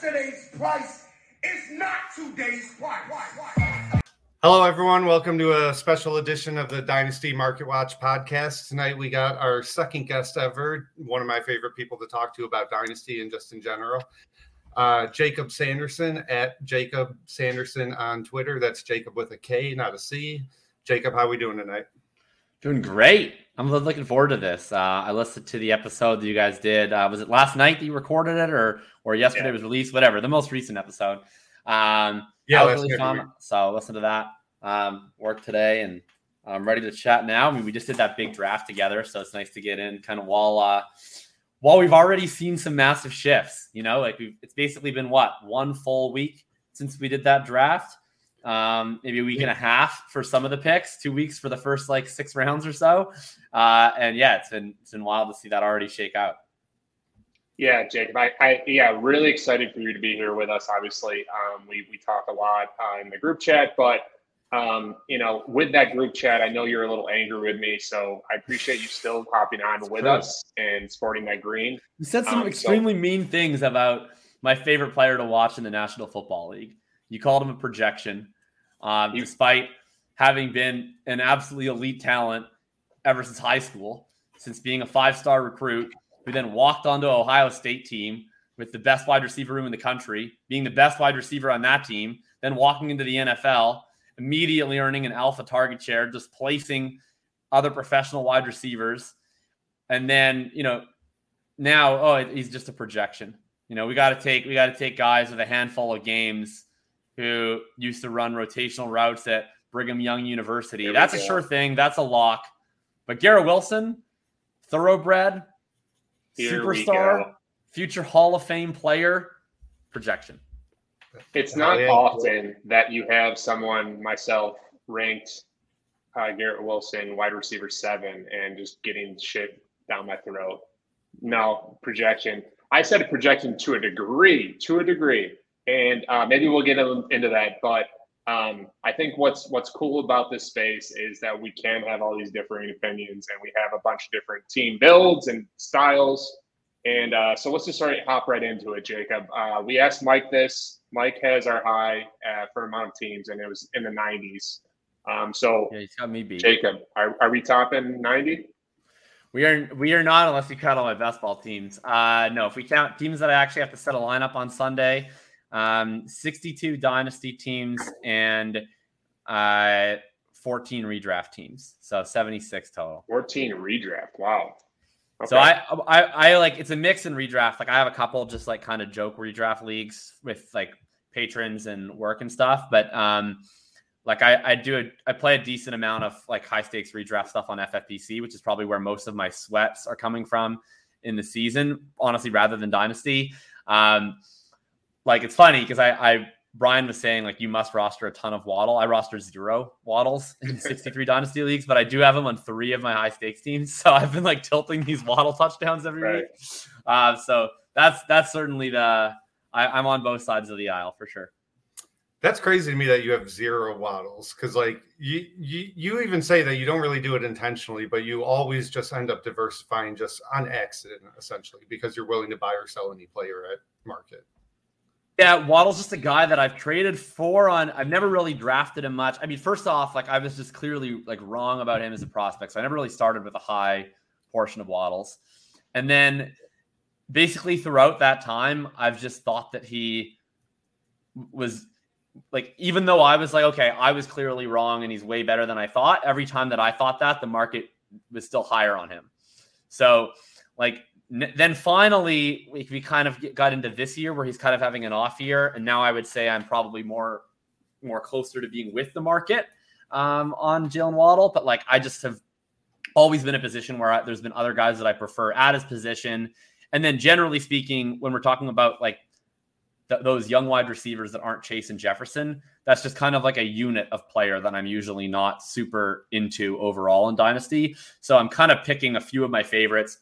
Yesterday's price is not today's price. Hello, everyone. Welcome to a special edition of the Dynasty Market Watch podcast. Tonight, we got our second guest ever, one of my favorite people to talk to about Dynasty and just in general. Uh, Jakob Sanderson at Jakob Sanderson on Twitter. That's Jakob with a K, not a C. Jakob, how are we doing tonight? Doing great. I'm looking forward to this. Uh, I listened to the episode that you guys did. Uh, was it last night that you recorded it, or or yesterday yeah. was released? Whatever. The most recent episode. Um, yeah, was really fun. So listen to that. Um, work today, and I'm ready to chat now. I mean, we just did that big draft together, so it's nice to get in kind of while uh, while we've already seen some massive shifts. You know, like it's basically been what one full week since we did that draft. Um, maybe a week and a half for some of the picks, two weeks for the first like six rounds or so. Uh, and yeah, it's been it's been wild to see that already shake out. Yeah, Jakob. I, I, yeah, really excited for you to be here with us. Obviously, um, we we talk a lot uh, in the group chat, but um, you know, with that group chat, I know you're a little angry with me, so I appreciate you still hopping on That's with true. us and sporting that green. You said some um, extremely so, mean things about my favorite player to watch in the National Football League. You called him a projection, um, despite having been an absolutely elite talent ever since high school, since being a five-star recruit who then walked onto Ohio State team with the best wide receiver room in the country, being the best wide receiver on that team, then walking into the NFL, immediately earning an alpha target share, displacing other professional wide receivers. And then, you know, now, oh, he's just a projection. You know, we got to take we got to take guys with a handful of games who used to run rotational routes at Brigham Young University. That's a sure thing. That's a lock. But Garrett Wilson, thoroughbred, here superstar, future Hall of Fame player, projection. It's not often that you have someone, myself, ranked uh, Garrett Wilson, wide receiver seven, and just getting shit down my throat. No projection. I said a projection to a degree, to a degree, and uh, maybe we'll get into that. But um, I think what's what's cool about this space is that we can have all these differing opinions, and we have a bunch of different team builds and styles. And uh, so let's just start hop right into it, Jakob. Uh, we asked Mike this. Mike has our high uh, for amount of teams, and it was in the 90s. Um, so yeah, he's got me beat. Jakob, are, are we topping 90? We are we are not unless you count all my best ball teams. Uh, no, if we count teams that I actually have to set a lineup on Sunday, um, 62 dynasty teams and uh, 14 redraft teams. So 76 total. 14 redraft. Wow. Okay. So I, I I like it's a mix and redraft. Like I have a couple just like kind of joke redraft leagues with like patrons and work and stuff. But um like I, I do a, I play a decent amount of like high stakes redraft stuff on FFPC, which is probably where most of my sweats are coming from in the season, honestly, rather than dynasty. Um, like it's funny because I, I Brian was saying like you must roster a ton of Waddle. I roster zero Waddles in 63 dynasty leagues, but I do have them on three of my high stakes teams. So I've been like tilting these Waddle touchdowns every right. week. Uh, so that's that's certainly the I, I'm on both sides of the aisle for sure. That's crazy to me that you have zero waddles because, like, you, you you even say that you don't really do it intentionally, but you always just end up diversifying just on accident, essentially, because you're willing to buy or sell any player at market. Yeah, Waddle's just a guy that I've traded for on. I've never really drafted him much. I mean, first off, like I was just clearly like wrong about him as a prospect. So I never really started with a high portion of Waddles. And then basically throughout that time, I've just thought that he was like, even though I was like, okay, I was clearly wrong and he's way better than I thought, every time that I thought that, the market was still higher on him. So, like, then finally we, we kind of got into this year where he's kind of having an off year and now i would say i'm probably more more closer to being with the market um, on Jalen Waddle, but like I just have always been a position where I, there's been other guys that I prefer at his position. And then generally speaking, when we're talking about like th- those young wide receivers that aren't Chase and Jefferson, that's just kind of like a unit of player that I'm usually not super into overall in Dynasty. So I'm kind of picking a few of my favorites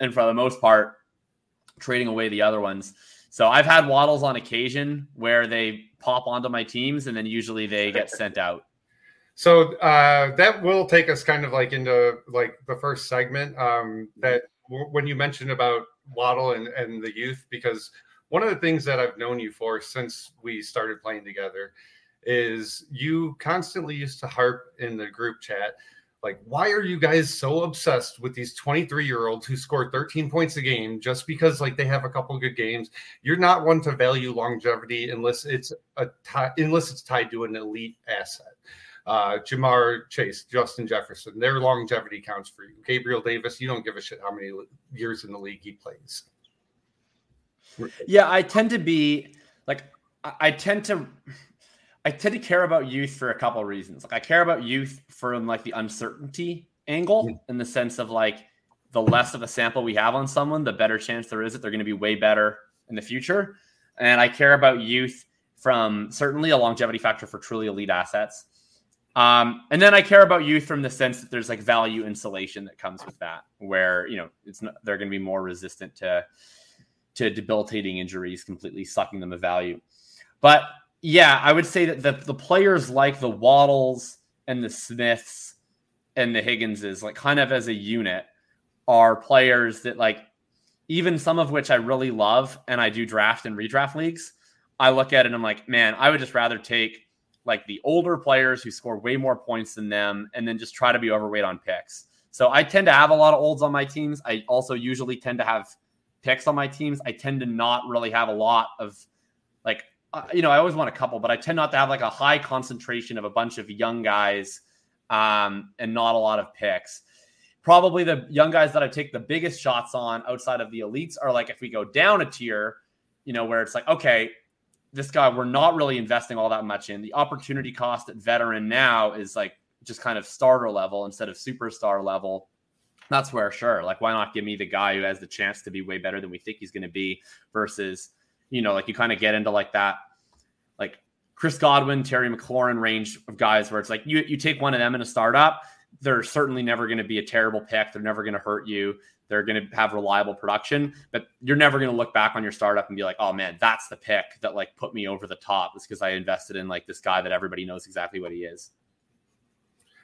and for the most part, trading away the other ones. So I've had waddles on occasion where they pop onto my teams and then usually they get sent out. So uh, that will take us kind of like into like the first segment um, that w- when you mentioned about Waddle and, and the youth, because one of the things that I've known you for since we started playing together is you constantly used to harp in the group chat like why are you guys so obsessed with these 23 year olds who score 13 points a game just because like they have a couple good games you're not one to value longevity unless it's a tie, unless it's tied to an elite asset uh, Ja'Marr Chase, Justin Jefferson, their longevity counts for you. Gabriel Davis, you don't give a shit how many years in the league he plays. Yeah, I tend to be like I tend to I tend to care about youth for a couple of reasons. Like I care about youth from like the uncertainty angle mm. in the sense of like the less of a sample we have on someone, the better chance there is that they're going to be way better in the future. And I care about youth from certainly a longevity factor for truly elite assets. Um, and then I care about youth from the sense that there's like value insulation that comes with that, where you know it's not, they're going to be more resistant to to debilitating injuries, completely sucking them of value. But yeah, I would say that the, the players like the Waddles and the Smiths and the Higginses, like kind of as a unit, are players that like even some of which I really love and I do draft and redraft leagues. I look at it and I'm like, man, I would just rather take like the older players who score way more points than them and then just try to be overweight on picks. So I tend to have a lot of olds on my teams. I also usually tend to have picks on my teams. I tend to not really have a lot of like uh, you know, I always want a couple, but I tend not to have like a high concentration of a bunch of young guys um, and not a lot of picks. Probably the young guys that I take the biggest shots on outside of the elites are like if we go down a tier, you know, where it's like, okay, this guy we're not really investing all that much in. The opportunity cost at veteran now is like just kind of starter level instead of superstar level. That's where sure, like why not give me the guy who has the chance to be way better than we think he's going to be versus you know, like you kind of get into like that, like Chris Godwin, Terry McLaurin range of guys where it's like you you take one of them in a startup, they're certainly never going to be a terrible pick. They're never going to hurt you. They're going to have reliable production, but you're never going to look back on your startup and be like, "Oh man, that's the pick that like put me over the top." It's because I invested in like this guy that everybody knows exactly what he is.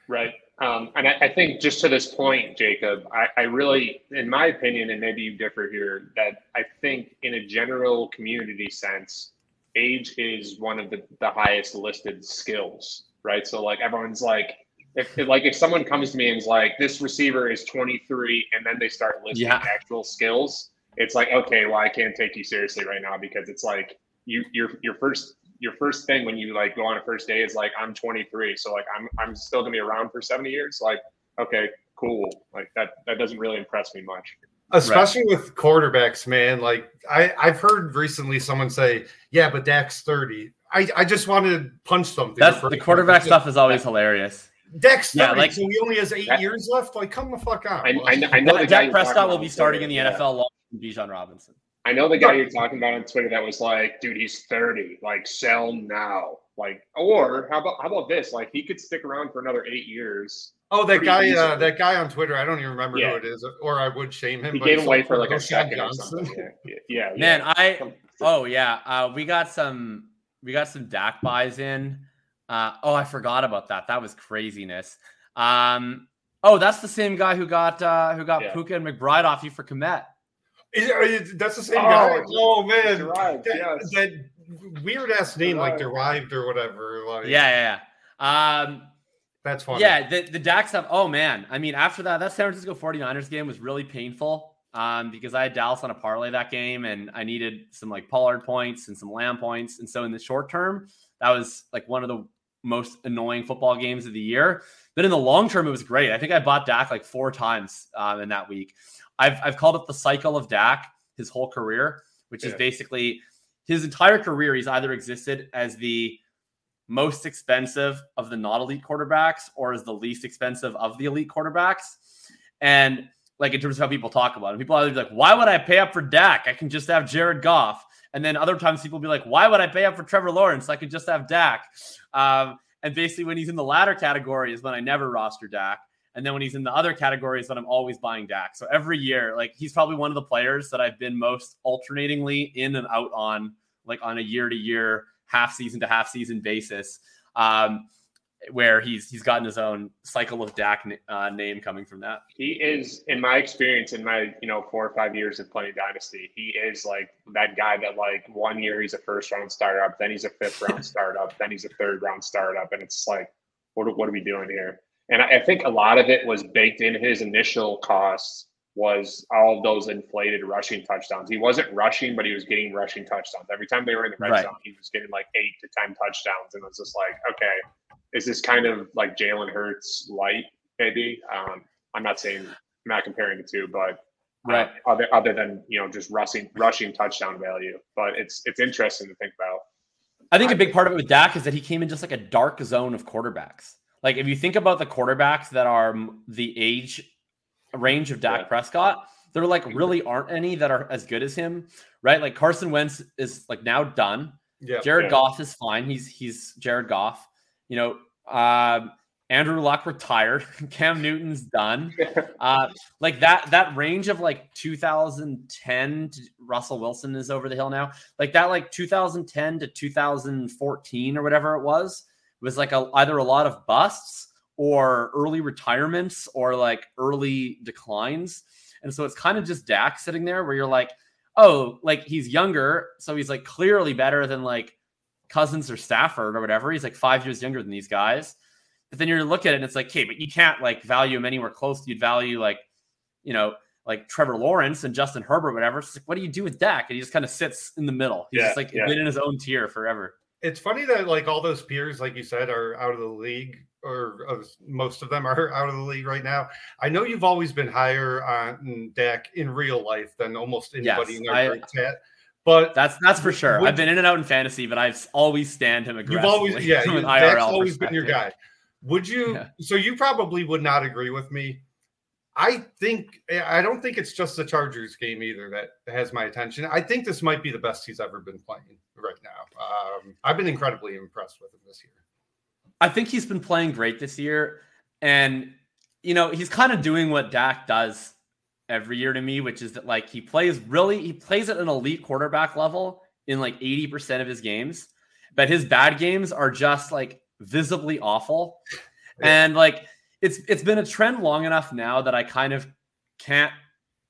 Right. Um, and I, I, think just to this point, Jakob, I, I, really, in my opinion, and maybe you differ here, that I think in a general community sense, age is one of the, the highest listed skills, right? So like everyone's like, if like if someone comes to me and is like, this receiver is 23, and then they start listing yeah. actual skills, it's like, okay, well, I can't take you seriously right now because it's like you your your first your first thing when you like go on a first day is like I'm 23, so like I'm I'm still gonna be around for 70 years. Like, okay, cool. Like that that doesn't really impress me much. Especially right. with quarterbacks, man. Like I I've heard recently someone say, yeah, but Dak's 30. I I just wanted to punch something. That's the quarterback stuff is always hilarious. Dak's 30, yeah, like, so he only has eight that, years left. Like, come the fuck out. I, I, I know the Dak Prescott will be starting in the yeah. NFL long Bijan Robinson. I know the guy you're talking about on Twitter that was like, dude, he's 30. Like, sell now. Like, or how about how about this? Like, he could stick around for another eight years. Oh, that guy, uh, that guy on Twitter. I don't even remember yeah. who it is, or I would shame him. He gave away for like a second or something. Yeah, yeah, yeah. Man, I. Oh yeah, uh, we got some. We got some Dak buys in. Uh, oh, I forgot about that. That was craziness. Um, oh, that's the same guy who got uh, who got yeah. Puka and McBride off you for Kmet. Is, that's the same oh, guy. Oh man, derived, that, yes. that weird ass name derived. like derived or whatever. Like, yeah, yeah. Um, that's funny. Yeah, the the Dak stuff. Oh man, I mean, after that, that San Francisco 49ers game was really painful. Um, because I had Dallas on a parlay that game, and I needed some like Pollard points and some Lamb points, and so in the short term, that was like one of the most annoying football games of the year. But in the long term, it was great. I think I bought Dak like four times um, in that week. I've I've called it the cycle of Dak his whole career, which yeah. is basically his entire career. He's either existed as the most expensive of the not elite quarterbacks or as the least expensive of the elite quarterbacks. And like in terms of how people talk about him, people either be like, why would I pay up for Dak? I can just have Jared Goff. And then other times people be like, why would I pay up for Trevor Lawrence? I could just have Dak. Um, and basically, when he's in the latter category, is when I never roster Dak. And then when he's in the other categories, that I'm always buying Dak. So every year, like he's probably one of the players that I've been most alternatingly in and out on, like on a year to year, half season to half season basis. Um, where he's he's gotten his own cycle of Dak uh, name coming from that. He is, in my experience, in my you know four or five years of playing Dynasty, he is like that guy that like one year he's a first round startup, then he's a fifth round startup, then he's a third round startup, and it's like, what what are we doing here? And I, I think a lot of it was baked in his initial costs was all of those inflated rushing touchdowns. He wasn't rushing, but he was getting rushing touchdowns. Every time they were in the red right. zone, he was getting like eight to 10 touchdowns. And it was just like, okay, is this kind of like Jalen Hurts light, maybe? Um, I'm not saying, I'm not comparing the two, but uh, right. Uh, other, other than, you know, just rushing, rushing touchdown value. But it's, it's interesting to think about. I think a big part of it with Dak is that he came in just like a dark zone of quarterbacks. Like if you think about the quarterbacks that are the age range of Dak yeah. Prescott, there like really aren't any that are as good as him, right? Like Carson Wentz is like now done. Yeah, Jared yeah. Goff is fine. He's he's Jared Goff. You know, uh, Andrew Luck retired. Cam Newton's done. Uh, like that that range of like 2010 to Russell Wilson is over the hill now. Like that like 2010 to 2014 or whatever it was was like a, either a lot of busts or early retirements or like early declines. And so it's kind of just Dak sitting there where you're like, oh, like he's younger. So he's like clearly better than like Cousins or Stafford or whatever. He's like five years younger than these guys. But then you look at it and it's like, okay, but you can't like value him anywhere close. You'd value like, you know, like Trevor Lawrence and Justin Herbert, whatever. It's like, what do you do with Dak? And he just kind of sits in the middle. He's yeah, just like yeah. been in his own tier forever. It's funny that like all those peers, like you said, are out of the league or uh, most of them are out of the league right now. I know you've always been higher on Dak in real life than almost anybody yes, in our group chat. But that's that's for sure. I've been in and out in fantasy, but I've always stand him aggressively. You've always yeah, you, Dak's always been your guy. Would you? Yeah. So you probably would not agree with me. I think I don't think it's just the Chargers game either that has my attention. I think this might be the best he's ever been playing right now. Um, I've been incredibly impressed with him this year. I think he's been playing great this year. And, you know, he's kind of doing what Dak does every year to me, which is that like he plays really, he plays at an elite quarterback level in like 80% of his games, but his bad games are just like visibly awful. Yeah. And like it's it's been a trend long enough now that I kind of can't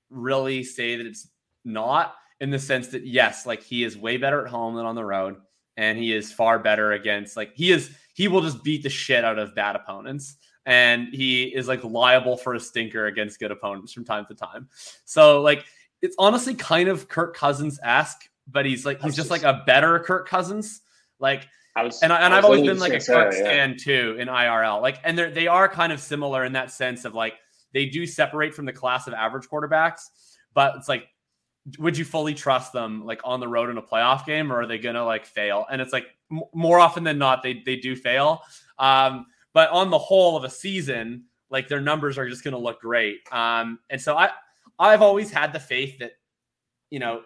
really say that it's not in the sense that yes, like he is way better at home than on the road and he is far better against like he is he will just beat the shit out of bad opponents and he is like liable for a stinker against good opponents from time to time. So like it's honestly kind of Kirk Cousins esque, but he's like he's just like a better Kirk Cousins. Like I was, and, I, and I've always been like a Kirk yeah. fan too in IRL. Like, and they they are kind of similar in that sense of like they do separate from the class of average quarterbacks, but it's like would you fully trust them like on the road in a playoff game or are they gonna like fail and it's like m- more often than not they, they do fail um, but on the whole of a season like their numbers are just gonna look great um, and so i i've always had the faith that you know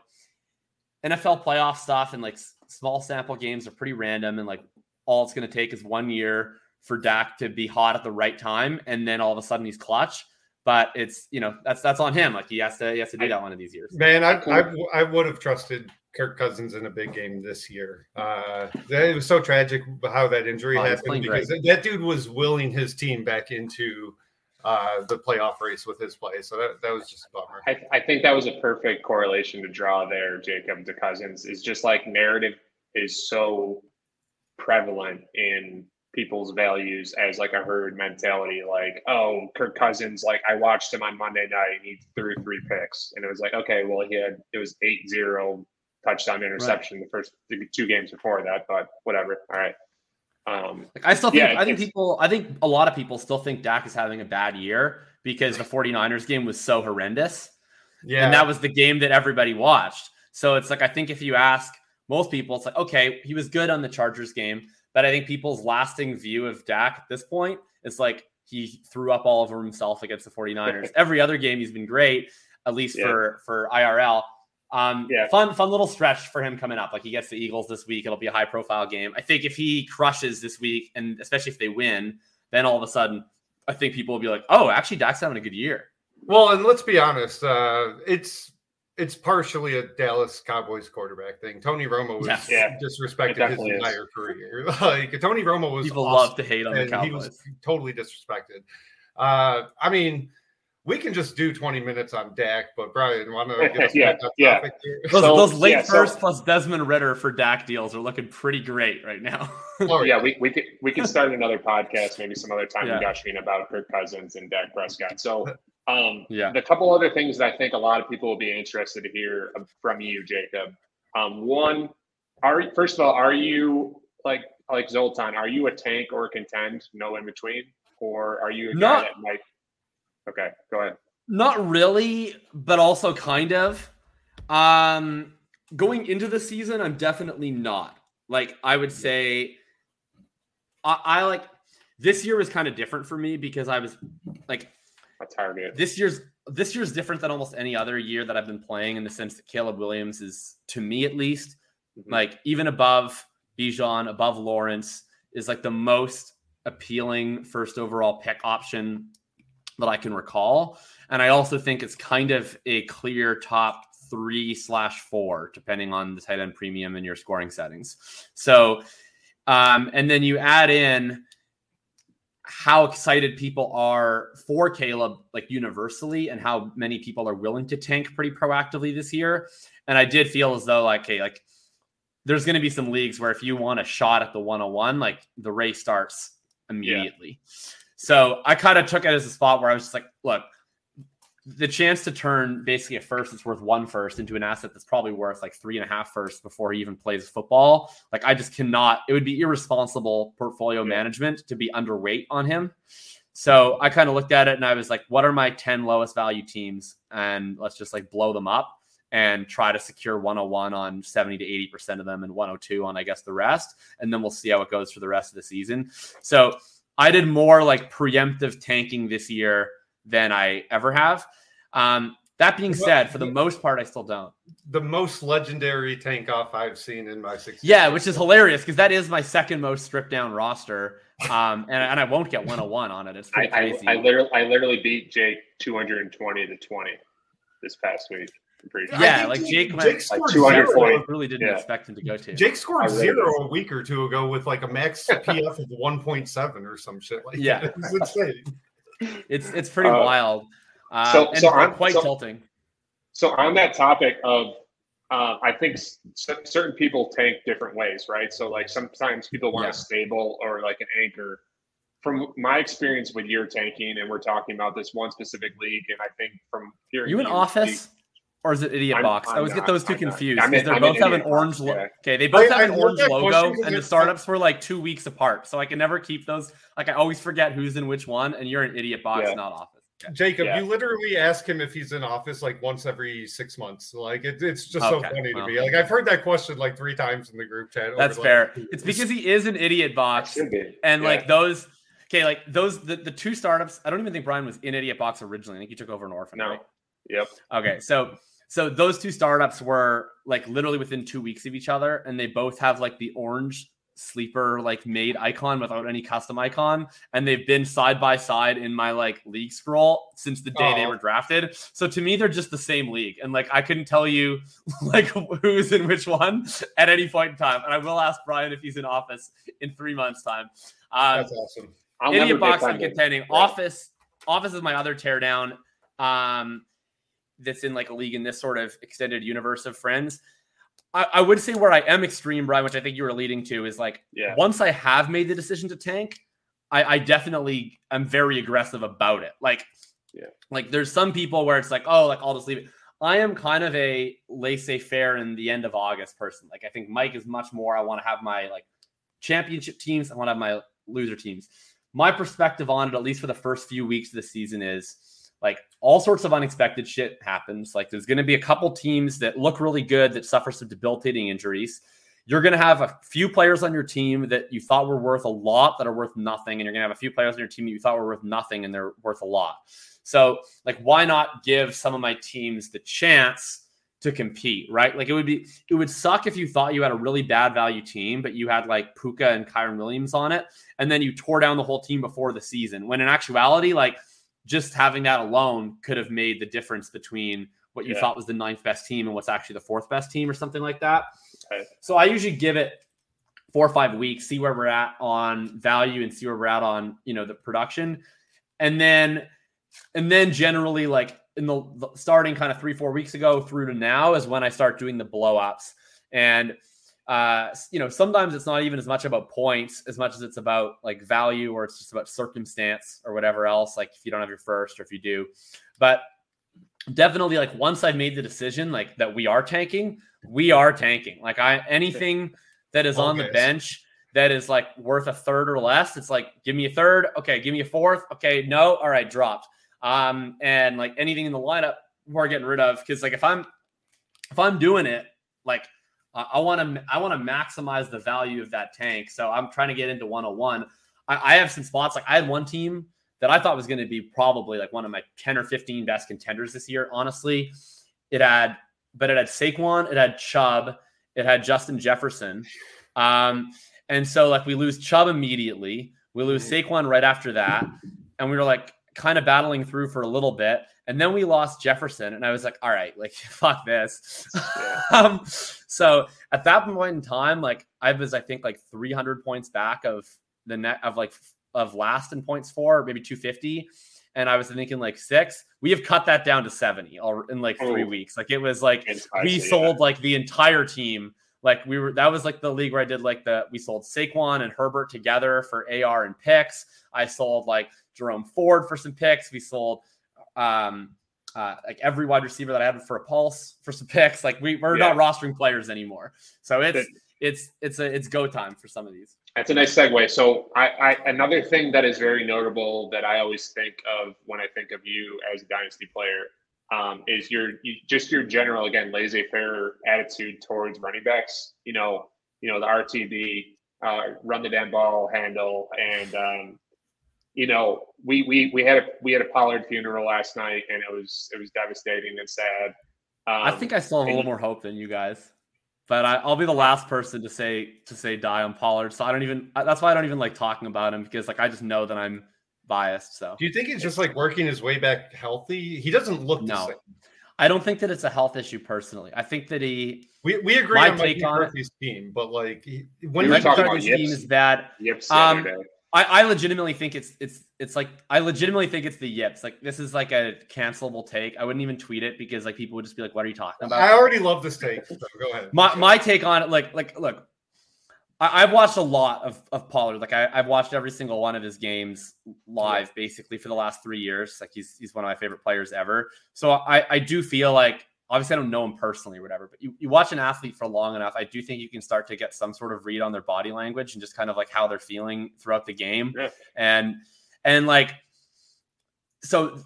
nfl playoff stuff and like small sample games are pretty random and like all it's gonna take is one year for Dak to be hot at the right time and then all of a sudden he's clutch but it's you know that's that's on him. Like he has to he has to do that one of these years. Man, I I, I would have trusted Kirk Cousins in a big game this year. Uh, it was so tragic how that injury oh, happened because great. that dude was willing his team back into uh, the playoff race with his play. So that, that was just a bummer. I, I think that was a perfect correlation to draw there, Jakob, to Cousins. Is just like narrative is so prevalent in people's values as like a herd mentality. Like, oh, Kirk Cousins, like I watched him on Monday night and he threw three picks. And it was like, okay, well, he had, it was 8 0 touchdown interception right. the first two games before that, but whatever. All right. Um, like I still think, yeah, I think people, I think a lot of people still think Dak is having a bad year because the 49ers game was so horrendous. Yeah. And that was the game that everybody watched. So it's like, I think if you ask most people, it's like, okay, he was good on the Chargers game but I think people's lasting view of Dak at this point is like he threw up all over himself against the 49ers. Every other game he's been great, at least yeah. for for IRL. Um, yeah. fun, fun little stretch for him coming up. Like he gets the Eagles this week. It'll be a high profile game. I think if he crushes this week, and especially if they win, then all of a sudden, I think people will be like, "Oh, actually, Dak's having a good year." Well, and let's be honest, uh, it's it's partially a Dallas Cowboys quarterback thing. Tony Romo was Yes. Yeah, disrespected his definitely is. entire career. Like Tony Romo was People awesome, love to hate on the and he was totally disrespected. Uh, I mean, we can just do 20 minutes on Dak, but Brian, want to get us Yeah, back yeah. topic here? Those, So, those late yeah, so- first plus Desmond Ridder for Dak deals are looking pretty great right now. Oh, yeah, we, we could we could start another podcast maybe some other time Yeah. gushing about Kirk Cousins and Dak Prescott. So um Yeah. the couple other things that I think a lot of people will be interested to hear from you, Jakob. Um one, are first of all, are you like like Zoltan, are you a tank or a contend, no in between? Or are you a guy Not- that might Okay, go ahead. Not really, but also kind of. Um, going into the season, I'm definitely not. Like, I would say, I, I like this year was kind of different for me because I was like, A target. this year's this year's different than almost any other year that I've been playing in the sense that Caleb Williams is, to me at least, Mhm. like even above Bijan, above Lawrence, is like the most appealing first overall pick option that I can recall. And I also think it's kind of a clear top three slash four, depending on the tight end premium and your scoring settings. So, um, and then you add in how excited people are for Caleb, like universally, and how many people are willing to tank pretty proactively this year. And I did feel as though, like, okay, like there's going to be some leagues where if you want a shot at the 101, like the race starts immediately. So I kind of took it as a spot where I was just like, look, the chance to turn basically a first that's worth one first into an asset that's probably worth like three and a half first before he even plays football. Like I just cannot, it would be irresponsible portfolio Yeah. management to be underweight on him. So I kind of looked at it and I was like, what are my 10 lowest value teams? And let's just like blow them up and try to secure 101 on 70 to 80% of them and 102 on, I guess, the rest. And then we'll see how it goes for the rest of the season. So I did more like preemptive tanking this year than I ever have. Um, that being said, for the most part, I still don't. The most legendary tank off I've seen in my six. Yeah, which is hilarious because that is my second most stripped down roster. Um, and, and I won't get 101 on it. It's I, pretty I, crazy. I literally I literally beat Jake 220 to 20 this past week. Pretty yeah, like Jake- Jake, Jake went, scored Like 200 zero. points. I really didn't Yeah. expect him to go to. Jake scored really zero a week or two ago with like a max PF of 1.7 or some shit like Yeah. that. It's insane. It's it's pretty Uh, wild. Uh, so- and so I'm- quite so- tilting. So on that topic of, uh, I think s- certain people tank different ways, right? So like sometimes people want Yeah. a stable or like an anchor. From my experience with your tanking, and we're talking about this one specific league, and I think from hearing You in office or is it Idiot I'm- Box? I I'm always get those two I'm confused because they I'm both have an orange. Box, Lo- yeah. Okay, they both I- have I an heard orange logo, and the is- startups were like two weeks apart, so I can never keep those. Like I always forget who's in which one, and you're an Idiot Box, Yeah. not Office. Okay. Jakob, Yeah. you literally ask him if he's in office like once every six months. Like it, it's just so funny well. to me. Like I've heard that question like three times in the group chat. That's the fair. last two It's because he is an Idiot Box, and Yeah. like those. Okay, like those the, the two startups. I don't even think Brian was in Idiot Box originally. I think he took over an orphan. No. right? Yep. Okay, so so those two startups were like literally within two weeks of each other, and they both have like the orange sleeper like made icon without any custom icon, and they've been side by side in my like league scroll since the day they were drafted. So to me, they're just the same league, and like I couldn't tell you like who's in which one at any point in time. And I will ask Brian if he's in office in three months' time. Um, That's awesome. I'll idiot box i'm contending. Yeah. Office Office is my other teardown. Um, that's in like a league in this sort of extended universe of friends. I, I would say where I am extreme, Brian, which I think you were leading to, is like Yeah. once I have made the decision to tank, I, I definitely am very aggressive about it. Like, Yeah. like there's some people where it's like, oh, like I'll just leave it. I am kind of a laissez-faire in the end of August person. Like I think Mike is much more. I want to have my like championship teams. I want to have my loser teams. My perspective on it, at least for the first few weeks of the season, is like all sorts of unexpected shit happens. Like there's going to be a couple teams that look really good that suffer some debilitating injuries. You're going to have a few players on your team that you thought were worth a lot that are worth nothing, and you're going to have a few players on your team that you thought were worth nothing and they're worth a lot. So, like, why not give some of my teams the chance to compete, right? Like, it would be, it would suck if you thought you had a really bad value team, but you had like Puka and Kyren Williams on it, and then you tore down the whole team before the season. When in actuality, like, just having that alone could have made the difference between what you Yeah. thought was the ninth best team and what's actually the fourth best team or something like that. Right. So I usually give it four or five weeks, see where we're at on value and see where we're at on you know the production, and then and then generally like in the, the starting kind of three four weeks ago through to now is when I start doing the blow ups and uh you know sometimes it's not even as much about points as much as it's about like value or it's just about circumstance or whatever else like if you don't have your first or if you do. But definitely like once i've made the decision like that we are tanking we are tanking. Like i anything that is on the bench that is like worth a third or less it's like give me a third. Okay give me a fourth. Okay no. All right dropped. Um and like anything in the lineup we're getting rid of because like if i'm if i'm doing it like I- I want to I want to maximize the value of that tank. So I'm trying to get into 101. I, I have some spots like I had one team that I thought was going to be probably like one of my 10 or 15 best contenders this year. Honestly, it had but it had Saquon, it had Chubb, it had Justin Jefferson. Um, and so like we lose Chubb immediately, we lose Saquon right after that, and we were like kind of battling through for a little bit. And then we lost Jefferson, and I was like, all right, like fuck this. Yeah. um, so at that point in time, like I was, I think like 300 points back of the net of like of last in points for maybe 250. And I was thinking like six. We have cut that down to 70 all in like three Oh. weeks. Like it was like we sold like the entire team. Like we were that was like the league where I did like the we sold Saquon and Herbert together for AR and picks. I sold like Jerome Ford for some picks. We sold um uh, like every wide receiver that I had for a pulse for some picks. Like we, we're not rostering players anymore. So it's Good. it's it's a it's go time for some of these. That's a nice segue. So, I, I another thing that is very notable that I always think of when I think of you as a dynasty player um, is your you, just your general again laissez-faire attitude towards running backs. You know, you know the RTB, uh, run the damn ball, handle, and um, you know we we we had a we had a Pollard funeral last night, and it was it was devastating and sad. Um, I think I still have a little more hope than you guys, but I, I'll be the last person to say to say die on Pollard. So I don't even. That's why I don't even like talking about him because like I just know that I'm biased. So Do you think he's just like working his way back healthy? He doesn't look the No. same. I don't think that it's a health issue personally. I think that he We, we agree My on Mike take on it- team, but like he, when We he were Mike talking about McCarthy's team is bad. Yips Um, other day. I, I legitimately think it's it's it's like I legitimately think it's the yips. Like this is like a cancelable take. I wouldn't even tweet it because like people would just be like, "What are you talking about?" I already love this take. So go ahead. my my take on it, like like look, I, I've watched a lot of of Pollard. Like I, I've watched every single one of his games live, basically for the last three years. Like he's he's one of my favorite players ever. So I I do feel like obviously I don't know him personally or whatever, but you, you watch an athlete for long enough, I do think you can start to get some sort of read on their body language and just kind of like how they're feeling throughout the game. Yeah. And and like so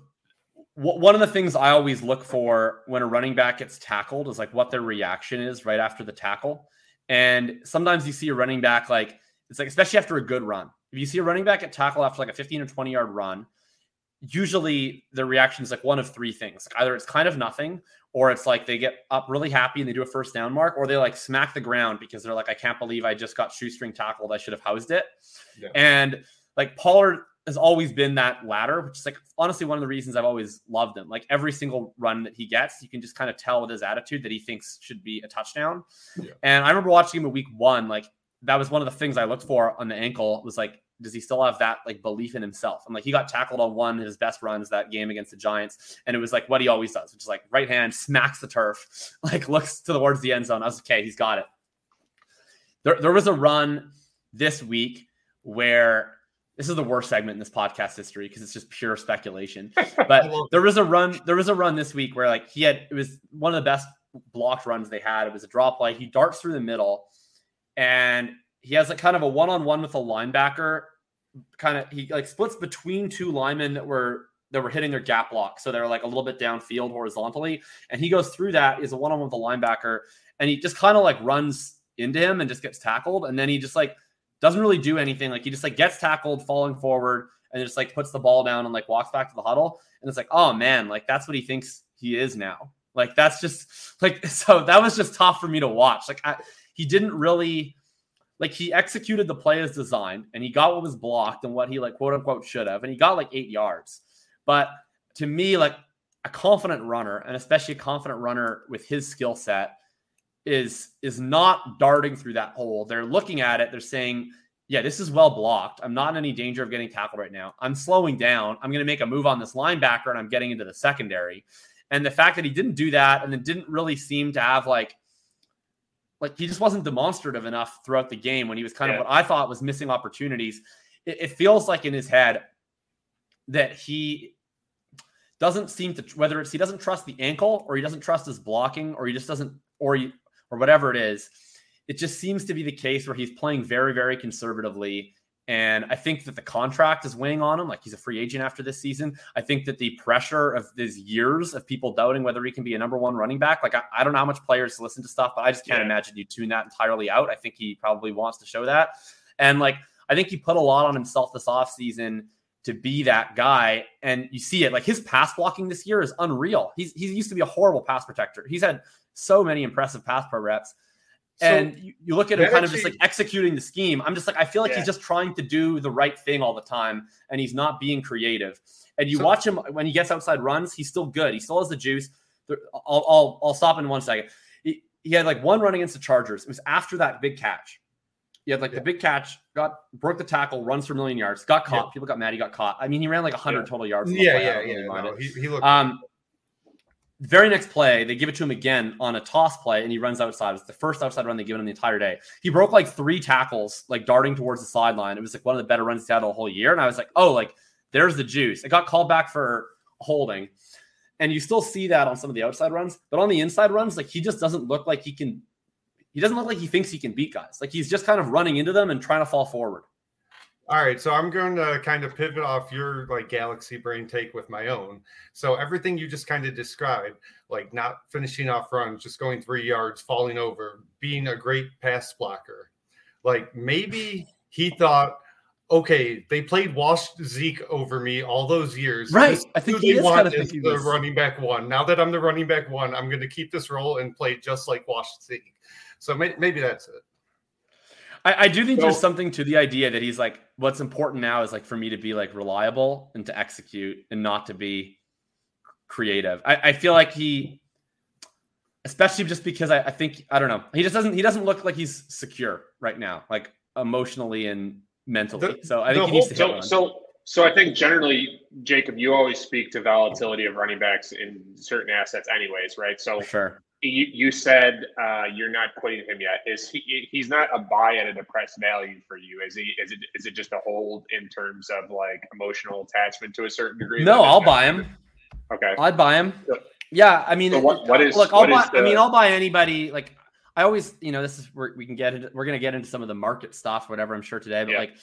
w- one of the things I always look for when a running back gets tackled is like what their reaction is right after the tackle. And sometimes you see a running back like it's like especially after a good run. If you see a running back get tackled after like a 15 or 20 yard run, usually the reaction is like one of three things. Like either it's kind of nothing, or it's like they get up really happy and they do a first down mark, or they like smack the ground because they're like, I can't believe I just got shoestring tackled. I should have housed it. Yeah. And like Pollard has always been that ladder, which is like honestly one of the reasons I've always loved him. Like every single run that he gets, you can just kind of tell with his attitude that he thinks should be a touchdown. Yeah. And I remember watching him in week one, like that was one of the things I looked for on the ankle was like, does he still have that like belief in himself? And like he got tackled on one of his best runs that game against the Giants, and it was like what he always does, which is like right hand smacks the turf, like looks towards the end zone. I was okay, he's got it. There, there was a run this week where this is the worst segment in this podcast history because it's just pure speculation. But there was a run, there was a run this week where like he had it was one of the best blocked runs they had. It was a drop play. He darts through the middle and he has like kind of a one-on-one with a linebacker. Kind of he like splits between two linemen that were that were hitting their gap block. So they're like a little bit downfield horizontally. And he goes through that, is a one-on-one with a linebacker, and he just kind of like runs into him and just gets tackled. And then he just like doesn't really do anything. Like he just like gets tackled, falling forward, and just like puts the ball down and like walks back to the huddle. And it's like, oh man, like that's what he thinks he is now. Like that's just like so that was just tough for me to watch. Like I, he didn't really like he executed the play as designed and he got what was blocked and what he like quote unquote should have and he got like eight yards. But to me, like a confident runner, and especially a confident runner with his skill set, is is not darting through that hole. They're looking at it. They're saying, "Yeah, this is well blocked. I'm not in any danger of getting tackled right now. I'm slowing down. I'm going to make a move on this linebacker, and I'm getting into the secondary." And the fact that he didn't do that, and then didn't really seem to have like like he just wasn't demonstrative enough throughout the game when he was kind yeah. of what I thought was missing opportunities. It, it, feels like in his head that he doesn't seem to whether it's he doesn't trust the ankle or he doesn't trust his blocking or he just doesn't or he, or whatever it is. It just seems to be the case where he's playing very very conservatively and I think that the contract is weighing on him. Like he's a free agent after this season. I think that the pressure of these years of people doubting whether he can be a number one running back. Like I, I don't know how much players listen to stuff, but I just can't yeah. imagine you tune that entirely out. I think he probably wants to show that. And like I think he put a lot on himself this offseason to be that guy. And you see it. Like his pass blocking this year is unreal. He's he used to be a horrible pass protector. He's had so many impressive pass pro reps. So and you, you, look at him kind of just like executing the scheme. I'm just like, I feel like yeah. he's just trying to do the right thing all the time and he's not being creative. And you so, watch him when he gets outside runs, he's still good. He still has the juice. I'll, I'll, I'll stop in one second. He, he had like one run against the Chargers. It was after that big catch. He had like yeah. the big catch, got broke the tackle, runs for a million yards, got caught. Yeah. People got mad. He got caught. I mean, he ran like 100 total yards. Yeah, yeah, yeah. No, he, he looked. Um, very next play, they give it to him again on a toss play, and he runs outside. It's the first outside run they give him the entire day. He broke like three tackles, like darting towards the sideline. It was like one of the better runs he's had the whole year. And I was like, oh, like there's the juice. It got called back for holding. And you still see that on some of the outside runs, but on the inside runs, like he just doesn't look like he can. He doesn't look like he thinks he can beat guys. Like he's just kind of running into them and trying to fall forward. All right, so I'm going to kind of pivot off your like galaxy brain take with my own. So everything you just kind of described, like not finishing off runs, just going three yards, falling over, being a great pass blocker. Like maybe he thought, okay, they played Wash Zeke over me all those years. Right. I think he is kind of the this. running back one. Now that I'm the running back one, I'm going to keep this role and play just like Wash Zeke. So maybe that's it. I, I do think so, there's something to the idea that he's like, what's important now is like for me to be like reliable and to execute and not to be creative. I, I feel like he, especially just because I, I think I don't know, he just doesn't he doesn't look like he's secure right now, like emotionally and mentally. The, so I think he needs to so, so so I think generally, Jakob, you always speak to volatility of running backs in certain assets, anyways, right? So For sure you, you said uh, you're not quitting him yet. Is he? He's not a buy at a depressed value for you. Is he? Is it? Is it just a hold in terms of like emotional attachment to a certain degree? No, I'll buy him. Okay, I'd buy him. Yeah, I mean, so what, what is? Look, I'll buy. The... I mean, I'll buy anybody. Like, I always, you know, this is where we can get into. We're gonna get into some of the market stuff, whatever. I'm sure today, but yeah. like,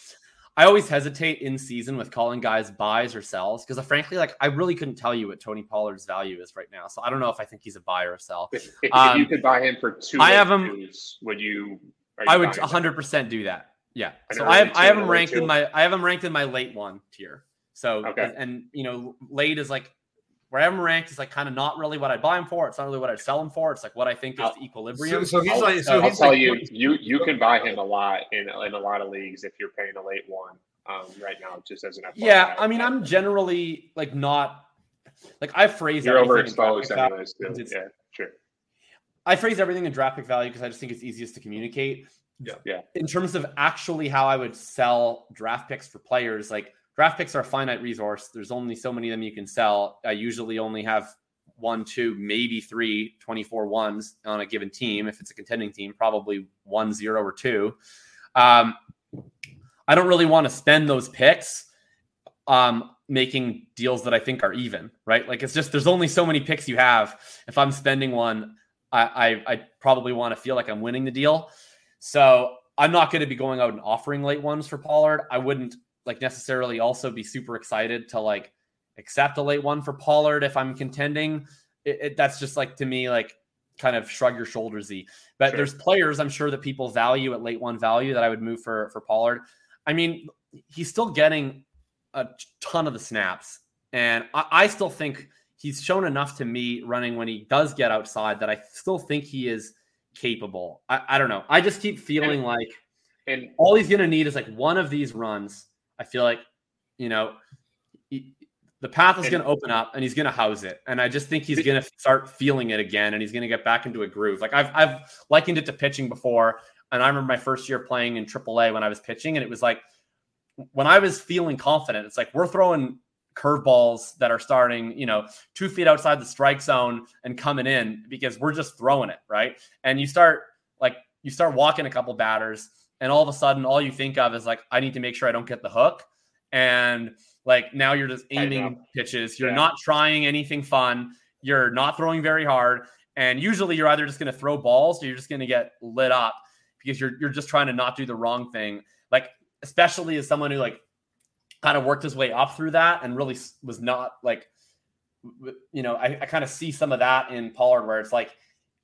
I always hesitate in season with calling guys buys or sells because, uh, frankly, like I really couldn't tell you what Tony Pollard's value is right now. So I don't know if I think he's a buy or a sell. If, if um, you could buy him for two, I have him. Would you? you I would 100 percent do that. Yeah. So I have I have him ranked in my I have him ranked in my late one tier. So okay. and you know late is like where I have him ranked is like kind of not really what I'd buy him for. It's not really what I'd sell him for. It's like what I think is the equilibrium. So, so he's like, so I'll he's tell like, you, you you can buy him a lot in in a lot of leagues if you're paying a late one um, right now, just as an FYI. Yeah, I mean, I'm generally like not like I phrase you're overexposed anyways. Too. Yeah, sure. I phrase everything in draft pick value because I just think it's easiest to communicate. Yeah, yeah. In terms of actually how I would sell draft picks for players, like draft picks are a finite resource. There's only so many of them you can sell. I usually only have one, two, maybe three 24 ones on a given team. If it's a contending team, probably one, zero, or two. Um, I don't really want to spend those picks um, making deals that I think are even, right? Like it's just there's only so many picks you have. If I'm spending one, I I, I probably want to feel like I'm winning the deal. So I'm not going to be going out and offering late ones for Pollard. I wouldn't like necessarily also be super excited to like accept a late one for Pollard if I'm contending. It, it, that's just like to me like kind of shrug your shoulders But sure. there's players I'm sure that people value at late one value that I would move for for Pollard. I mean, he's still getting a ton of the snaps. And I, I, still think he's shown enough to me running when he does get outside that I still think he is capable. I, I don't know. I just keep feeling and, like and all he's going to need is like one of these runs. I feel like, you know, he, the path is going to open up and he's going to house it. And I just think he's going to start feeling it again and he's going to get back into a groove. Like I've, I've likened it to pitching before. And I remember my first year playing in AAA when I was pitching, and it was like when I was feeling confident, it's like we're throwing curveballs that are starting, you know, two feet outside the strike zone and coming in because we're just throwing it, right? And you start like you start walking a couple batters, and all of a sudden, all you think of is like, I need to make sure I don't get the hook. And like now you're just aiming pitches. You're yeah. not trying anything fun. You're not throwing very hard. And usually you're either just going to throw balls or you're just going to get lit up because you're you're just trying to not do the wrong thing. Like especially as someone who like kind of worked his way up through that and really was not like you know I, I kind of see some of that in Pollard where it's like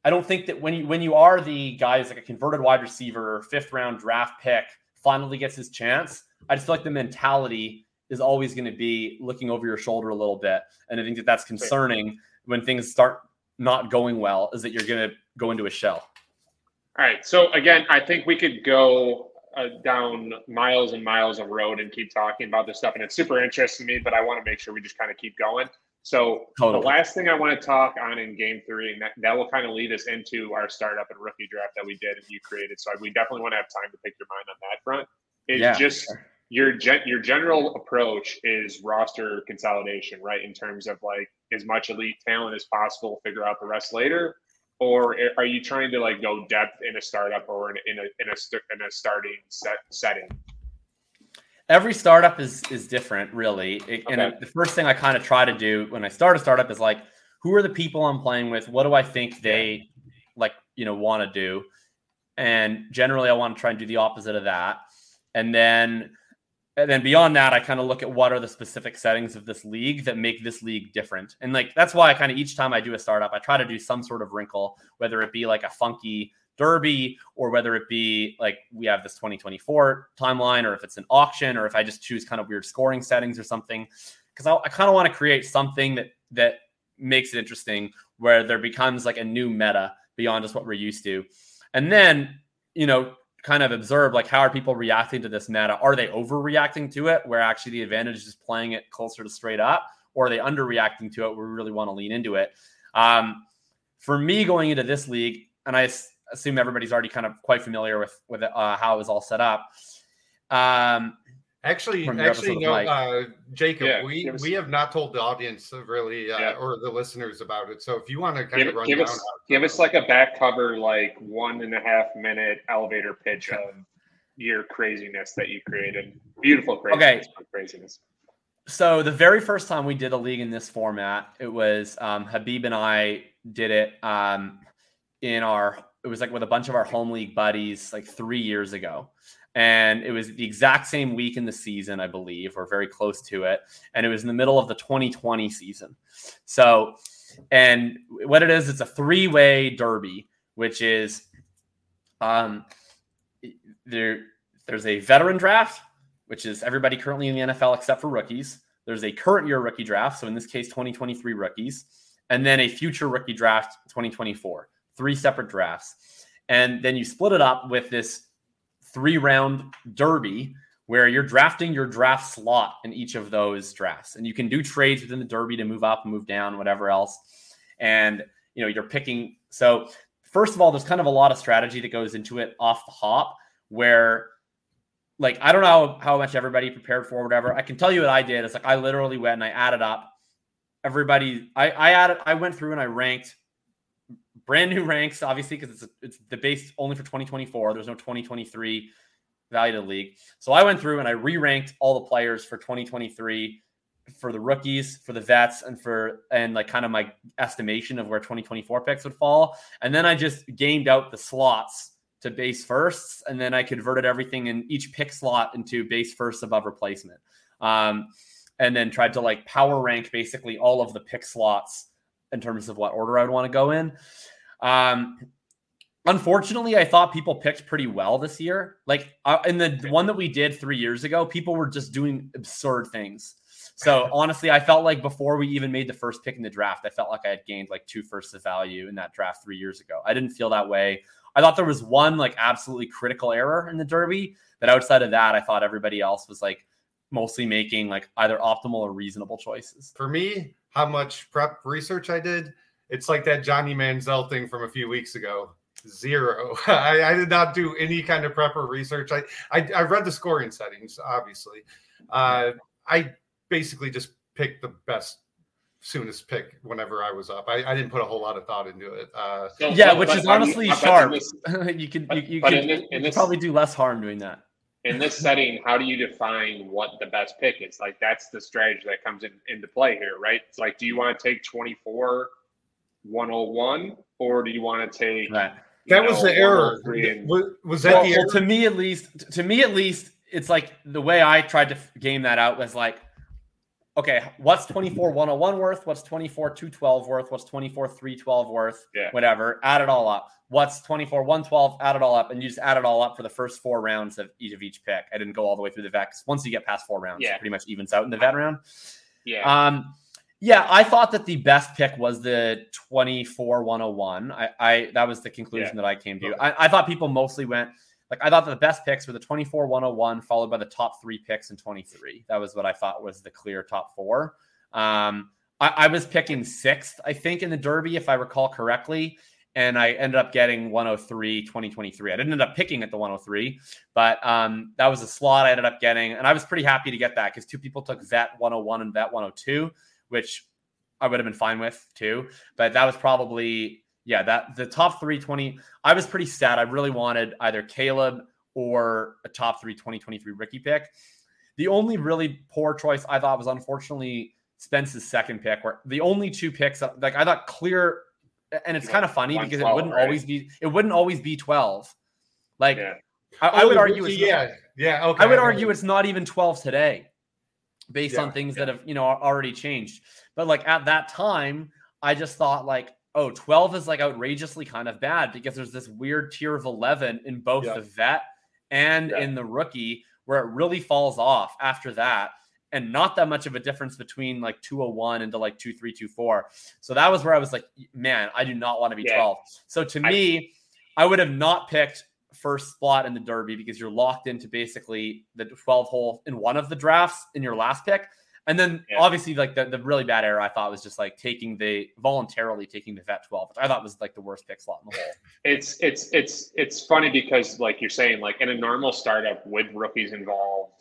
I don't think that when you when you are the guy who's like a converted wide receiver, fifth round draft pick, finally gets his chance. I just feel like the mentality is always going to be looking over your shoulder a little bit, and I think that that's concerning when things start not going well. Is that you're going to go into a shell. All right. So again, I think we could go uh, down miles and miles of road and keep talking about this stuff, and it's super interesting to me. But I want to make sure we just kind of keep going. So totally. the last thing I want to talk on in game theory, and that, that will kind of lead us into our startup and rookie draft that we did and you created. So we definitely want to have time to pick your mind on that front. Is yeah. just your gen- your general approach is roster consolidation, right? In terms of like as much elite talent as possible, figure out the rest later, or are you trying to like go depth in a startup or in, in a in a in a starting set setting? Every startup is is different, really. It, okay. And the first thing I kind of try to do when I start a startup is like, who are the people I'm playing with? What do I think they like, you know, want to do? And generally, I want to try and do the opposite of that. And then and then beyond that, I kind of look at what are the specific settings of this league that make this league different. And like that's why I kind of each time I do a startup, I try to do some sort of wrinkle, whether it be like a funky derby or whether it be like we have this 2024 timeline or if it's an auction or if I just choose kind of weird scoring settings or something. Because I, I kind of want to create something that that makes it interesting where there becomes like a new meta beyond just what we're used to. And then, you know, kind of observe like how are people reacting to this meta? Are they overreacting to it, where actually the advantage is playing it closer to straight up, or are they underreacting to it, where we really want to lean into it? Um, for me, going into this league, and I assume everybody's already kind of quite familiar with with uh, how it was all set up. Um, Actually, actually, no, uh, Jakob, yeah, we us, we have not told the audience really uh, yeah. or the listeners about it. So if you want to kind give, of run give us give us like a back cover, like one and a half minute elevator pitch of your craziness that you created. Beautiful craziness. Okay. Craziness. So the very first time we did a league in this format, it was um, Habib and I did it um, in our. It was like with a bunch of our home league buddies, like three years ago and it was the exact same week in the season, I believe, or very close to it. And it was in the middle of the 2020 season. So, and what it is, it's a three way derby, which is um, there. There's a veteran draft, which is everybody currently in the NFL except for rookies. There's a current year rookie draft, so in this case, 2023 rookies, and then a future rookie draft, 2024. Three separate drafts, and then you split it up with this three round derby where you're drafting your draft slot in each of those drafts. And you can do trades within the derby to move up, move down, whatever else. And you know, you're picking. So, first of all, there's kind of a lot of strategy that goes into it off the hop where like I don't know how much everybody prepared for whatever. I can tell you what I did. It's like I literally went and I added up everybody. I I added I went through and I ranked brand new ranks, obviously, because it's it's the base only for 2024. There's no 2023 value to league. So I went through and I re-ranked all the players for 2023 for the rookies, for the vets, and for and like kind of my estimation of where 2024 picks would fall. And then I just gamed out the slots to base firsts, and then I converted everything in each pick slot into base first above replacement. Um, and then tried to like power rank basically all of the pick slots in terms of what order I'd want to go in. Um, unfortunately, I thought people picked pretty well this year. Like uh, in the one that we did three years ago, people were just doing absurd things. So honestly, I felt like before we even made the first pick in the draft, I felt like I had gained like two firsts of value in that draft three years ago. I didn't feel that way. I thought there was one like absolutely critical error in the Derby, but outside of that, I thought everybody else was like mostly making like either optimal or reasonable choices. For me, how much prep research I did, it's like that Johnny Manziel thing from a few weeks ago. Zero. I, I did not do any kind of prep or research. I, I, I read the scoring settings, obviously. Uh, I basically just picked the best soonest pick whenever I was up. I, I, didn't put a whole lot of thought into it. Uh, so, yeah, which is honestly sharp. This, you can you, you can in in this, probably do less harm doing that. In this setting, how do you define what the best pick is? Like that's the strategy that comes in, into play here, right? It's like, do you want to take 24 101 or do you want to take right. that know, was the error oh and, was, was that well, the error? To me at least to me at least it's like the way I tried to game that out was like okay, what's 24 101 worth? What's 24 212 worth? What's 24 312 worth? Yeah. Whatever. Add it all up. What's 24 112? Add it all up. And you just add it all up for the first four rounds of each of each pick. I didn't go all the way through the vet once you get past four rounds, yeah. it pretty much evens out in the vet round. Yeah. Um, yeah, I thought that the best pick was the 24 101. I, I that was the conclusion yeah. that I came to. I, I thought people mostly went like I thought the best picks were the 24 101, followed by the top three picks in 23. That was what I thought was the clear top four. Um, I, I, was picking sixth, I think, in the Derby, if I recall correctly. And I ended up getting 103 2023. I didn't end up picking at the 103, but um, that was a slot I ended up getting. And I was pretty happy to get that because two people took Vet 101 and Vet 102, which I would have been fine with too. But that was probably yeah, that the top 320, I was pretty sad. I really wanted either Caleb or a top three 2023 Ricky pick. The only really poor choice I thought was unfortunately Spence's second pick, where the only two picks like I thought clear, and it's kind of funny because it wouldn't right? always be it wouldn't always be 12. Like yeah. I, I, oh, would oh, argue it's yeah, not, yeah, okay. I would argue it's not even 12 today, based yeah, on things yeah. that have you know already changed. But like at that time, I just thought like oh, 12 is like outrageously kind of bad because there's this weird tier of 11 in both the vet and in the rookie where it really falls off after that and not that much of a difference between like 201 into like 2324 so that was where i was like man i do not want to be yeah. 12 so to I, me i would have not picked first spot in the derby because you're locked into basically the 12 hole in one of the drafts in your last pick and then yeah. obviously, like the, the really bad error I thought was just like taking the voluntarily taking the vet 12, which I thought was like the worst pick slot in the whole. It's it's it's it's funny because like you're saying, like in a normal startup with rookies involved,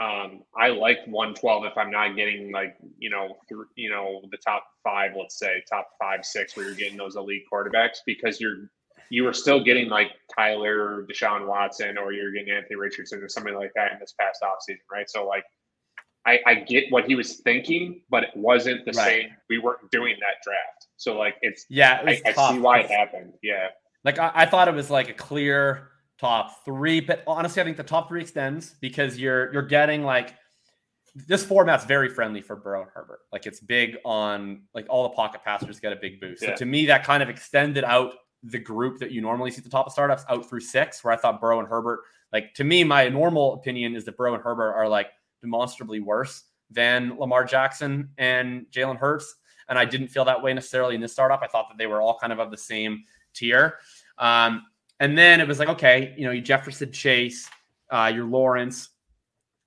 um, I like 112 if I'm not getting like you know th- you know the top five, let's say top five six, where you're getting those elite quarterbacks because you're you were still getting like Tyler, Deshaun Watson, or you're getting Anthony Richardson or somebody like that in this past offseason, right? So like I, I get what he was thinking, but it wasn't the right. same. We weren't doing that draft. So like it's yeah, it I, I, see why it happened. Yeah. Like I, I, thought it was like a clear top three, but honestly, I think the top three extends because you're you're getting like this format's very friendly for Burrow and Herbert. Like it's big on like all the pocket passers get a big boost. Yeah. So to me, that kind of extended out the group that you normally see at the top of startups out through six, where I thought Burrow and Herbert, like to me, my normal opinion is that Burrow and Herbert are like demonstrably worse than Lamar Jackson and Jalen Hurts. And I didn't feel that way necessarily in this startup. I thought that they were all kind of of the same tier. Um, and then it was like, okay, you know, you Jefferson Chase, uh, your Lawrence.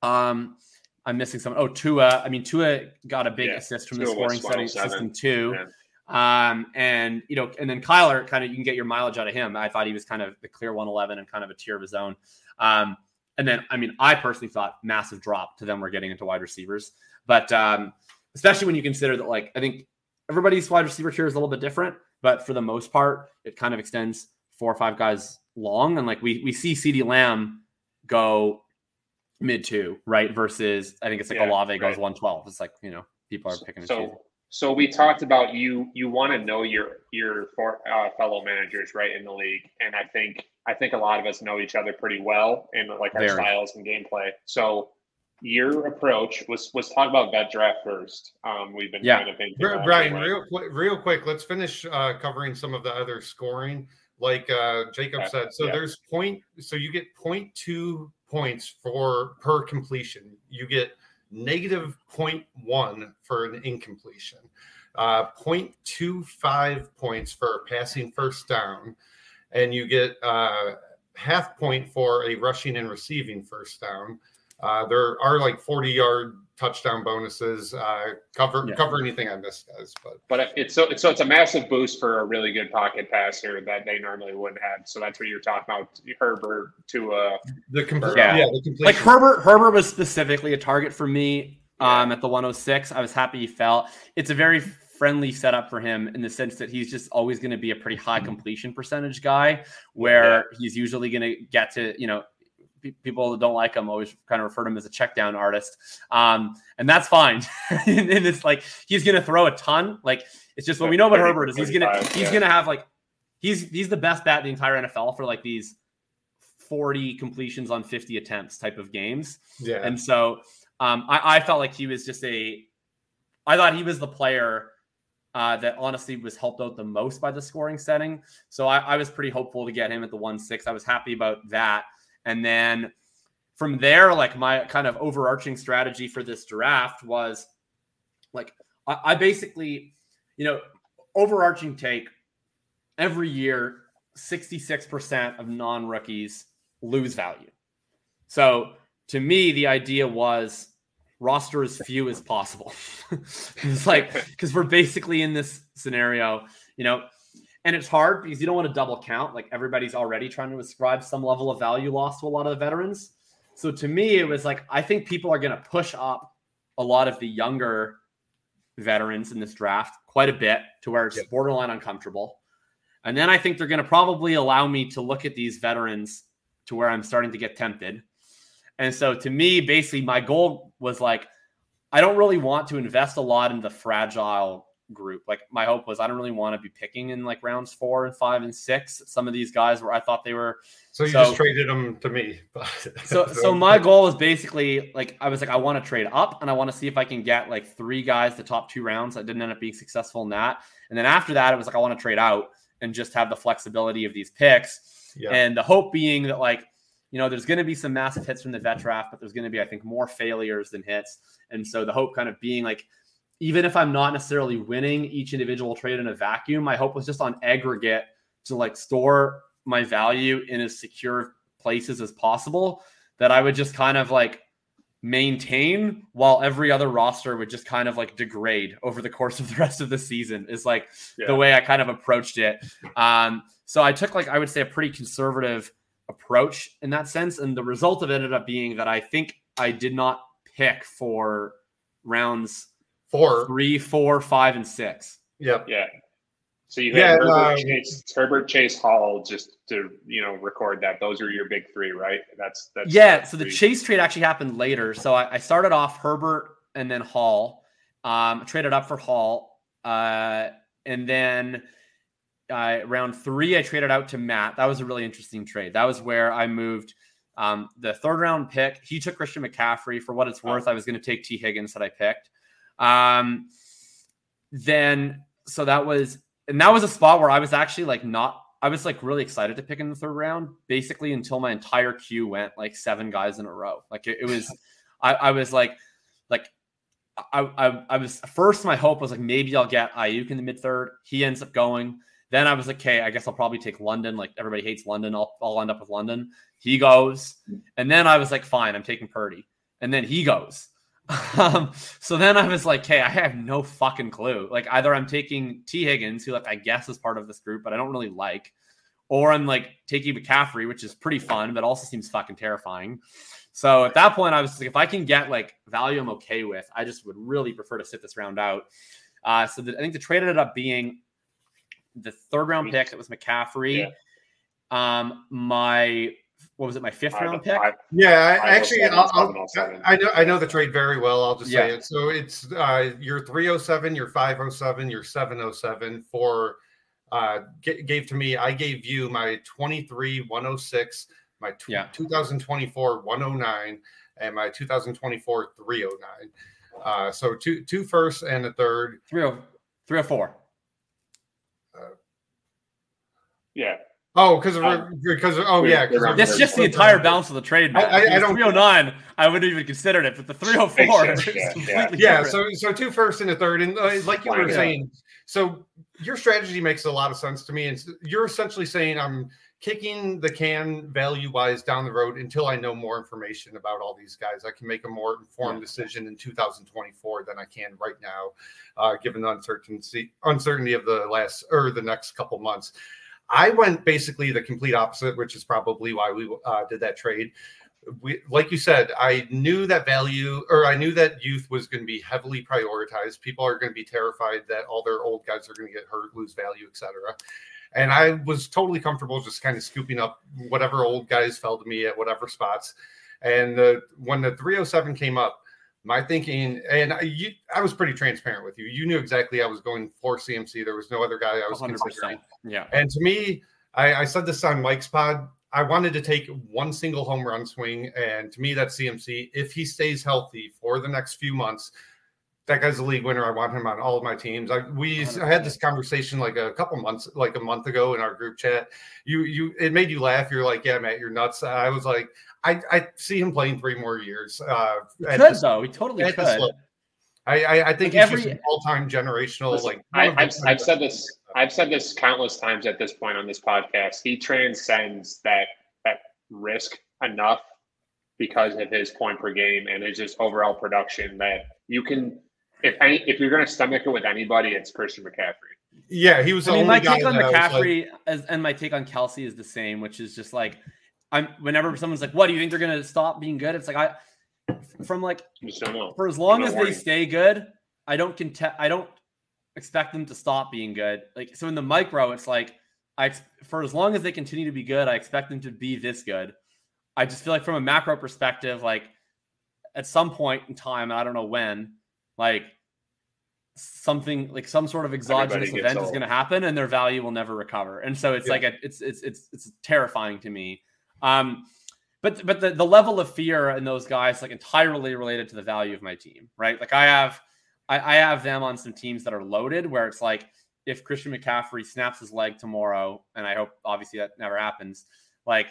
Um, I'm missing someone. Oh, Tua. I mean, Tua got a big yeah, assist from Tua the scoring setting system too. Yeah. Um, and you know, and then Kyler, kind of, you can get your mileage out of him. I thought he was kind of the clear 111 and kind of a tier of his own. Um, and then, I mean, I personally thought massive drop to them we're getting into wide receivers. But um, especially when you consider that, like, I think everybody's wide receiver tier is a little bit different, but for the most part, it kind of extends four or five guys long. And like we we see CeeDee Lamb go mid two, right? Versus I think it's like yeah, Olave right. goes 112. It's like, you know, people are picking so, so we talked about you you want to know your your for, uh, fellow managers right in the league, and I think I think a lot of us know each other pretty well and like our Very. styles and gameplay. So your approach was was talk about that draft first. Um, we've been yeah. kind of Brian, real quick, real quick. Let's finish uh, covering some of the other scoring. Like uh, Jakob yeah. said, so yeah. there's point. So you get 0.2 points for per completion. You get negative 0.1 for an incompletion, uh, 0.25 points for passing first down, and you get uh, half point for a rushing and receiving first down, Uh, there are like 40 yard touchdown bonuses. Uh, cover Yeah. cover anything I missed, guys. But But it's so it's so it's a massive boost for a really good pocket passer that they normally wouldn't have. So that's what you're talking about, Herbert to uh the complete, Yeah. yeah. the complete. like Herbert. Herbert was specifically a target for me um, at the 106. I was happy he fell. It's a very friendly setup for him in the sense that he's just always going to be a pretty high completion percentage guy, where he's usually going to get to you know. Pe- People that don't like him always kind of refer to him as a check down artist, um, and that's fine. and it's like he's going to throw a ton. Like it's just what we know about Herbert is he's going to he's yeah. going to have like he's he's the best bat in the entire NFL for like these 40 completions on 50 attempts type of games. yeah. And so um, I, I felt like he was just a, I thought he was the player uh, that honestly was helped out the most by the scoring setting. So I, I was pretty hopeful to get him at the one six. I was happy about that. And then from there, like my kind of overarching strategy for this draft was like I, I basically, you know, overarching take every year, 66% of non-rookies lose value. So to me, the idea was roster as few as possible. it's like because we're basically in this scenario, you know, and it's hard because you don't want to double count. Like everybody's already trying to ascribe some level of value loss to a lot of the veterans. So to me, it was like I think people are going to push up a lot of the younger veterans in this draft quite a bit to where it's Yeah. borderline uncomfortable. And then I think they're going to probably allow me to look at these veterans to where I'm starting to get tempted. And so to me, basically, my goal was like, I don't really want to invest a lot in the fragile group. Like my hope was I don't really want to be picking in like rounds four and five and six. Some of these guys where I thought they were so you so- just traded them to me. so so my goal was basically like I was like I want to trade up and I want to see if I can get like three guys the top two rounds. I didn't end up being successful in that. And then after that, it was like I want to trade out and just have the flexibility of these picks. yeah. And the hope being that like you know there's going to be some massive hits from the vet draft, but there's going to be I think more failures than hits. And so the hope kind of being like even if I'm not necessarily winning each individual trade in a vacuum, my hope was just on aggregate to like store my value in as secure places as possible that I would just kind of like maintain while every other roster would just kind of like degrade over the course of the rest of the season is like Yeah. the way I kind of approached it. Um, so I took like I would say a pretty conservative approach in that sense, and the result of it ended up being that I think I did not pick for rounds Four. three, four, five, and six. Yep. yeah. So you Yeah, had Herbert, um, Chase, Herbert Chase Hall just to you know record that. Those are your big three, right? That's that's Yeah, so the three. chase trade actually happened later. So I, I started off Herbert and then Hall. Um, traded up for Hall, uh, and then uh, round three I traded out to Matt. That was a really interesting trade. That was where I moved um, the third round pick. He took Christian McCaffrey. For what it's worth, I was going to take Tee Higgins that I picked. Um, then so that was and that was a spot where I was actually like not I was like really excited to pick in the third round, basically until my entire queue went like seven guys in a row. Like it, it was, I, I was like, like I, I, I was first. My hope was like maybe I'll get Aiyuk in the mid third. He ends up going. Then I was like, okay, I guess I'll probably take London. Like everybody hates London. I'll, I'll end up with London. He goes, and then I was like, fine, I'm taking Purdy. And then he goes. Um, so then I was like, hey, I have no fucking clue. Like either I'm taking Tee Higgins, who like I guess is part of this group, but I don't really like, or I'm like taking McCaffrey, which is pretty fun, but also seems fucking terrifying. So at that point, I was like, if I can get like value I'm okay with, I just would really prefer to sit this round out. Uh, so the, I think the trade ended up being the third round pick. It was McCaffrey. Um, my what was it? My fifth Five- round pick. five- Yeah, I, Five actually, seven, I'll, seven oh I'll. I know I know the trade very well. I'll just say it. So it's uh, your 307, your 507, your 707 for uh, g- gave to me. I gave you my 23 106, my tw- Yeah. 2024 109, and my 2024 309. Uh, so two two firsts and a third. Three oh three oh four. Yeah, Oh, because of Um, because of, oh they're- yeah, they're 'cause That's just the entire balance of the trade. Man. I- I- I If it was don't- 309. I wouldn't even considered it, but the 304 sense, yeah, completely yeah different. so so two first and a third and uh, like you were Yeah. saying so your strategy makes a lot of sense to me and you're essentially saying i'm kicking the can value wise down the road until I know more information about all these guys. I can make a more informed decision in 2024 than I can right now, uh, given the uncertainty uncertainty of the last or the next couple months. I went basically the complete opposite, which is probably why we uh, did that trade. We, like you said, I knew that value, or I knew that youth was going to be heavily prioritized. People are going to be terrified that all their old guys are going to get hurt, lose value, etc. And I was totally comfortable just kind of scooping up whatever old guys fell to me at whatever spots. And when the 307 came up, my thinking, and I, you, I was pretty transparent with you. You knew exactly I was going for CMC. There was no other guy I was 100%. considering. Yeah. And to me, I, I said this on Mike's pod. I wanted to take one single home run swing, and to me, that's CMC. If he stays healthy for the next few months, that guy's a league winner. I want him on all of my teams. I, we I had this conversation like a couple months, like a month ago in our group chat. You, you, it made you laugh. You're like, yeah, Matt, you're nuts. I was like, I, I see him playing three more years. Uh, he could this, though. He totally could. I, I, I, think like he's every, all-time generational. Listen, like I, have I've said this. I've said this countless times at this point on this podcast. He transcends that that risk enough because of his point per game and his just overall production that you can if any, if you're going to stomach it with anybody, it's Christian McCaffrey. Yeah, he was. I mean, my take on McCaffrey like... as, and my take on Kelce is the same, which is just like I'm. Whenever someone's like, "What do you think they're going to stop being good?" It's like I, from like, for as long as they stay good, I don't contest. I don't expect them to stop being good. Like so, in the micro, it's like I for as long as they continue to be good, I expect them to be this good. I just feel like from a macro perspective, like at some point in time, I don't know when like something like some sort of exogenous event old. is going to happen and their value will never recover and so it's yeah. like a, it's it's it's it's terrifying to me um but but the, the level of fear in those guys like entirely related to the value of my team right? Like i have I, I have them on some teams that are loaded where it's like if christian mccaffrey snaps his leg tomorrow and i hope obviously that never happens like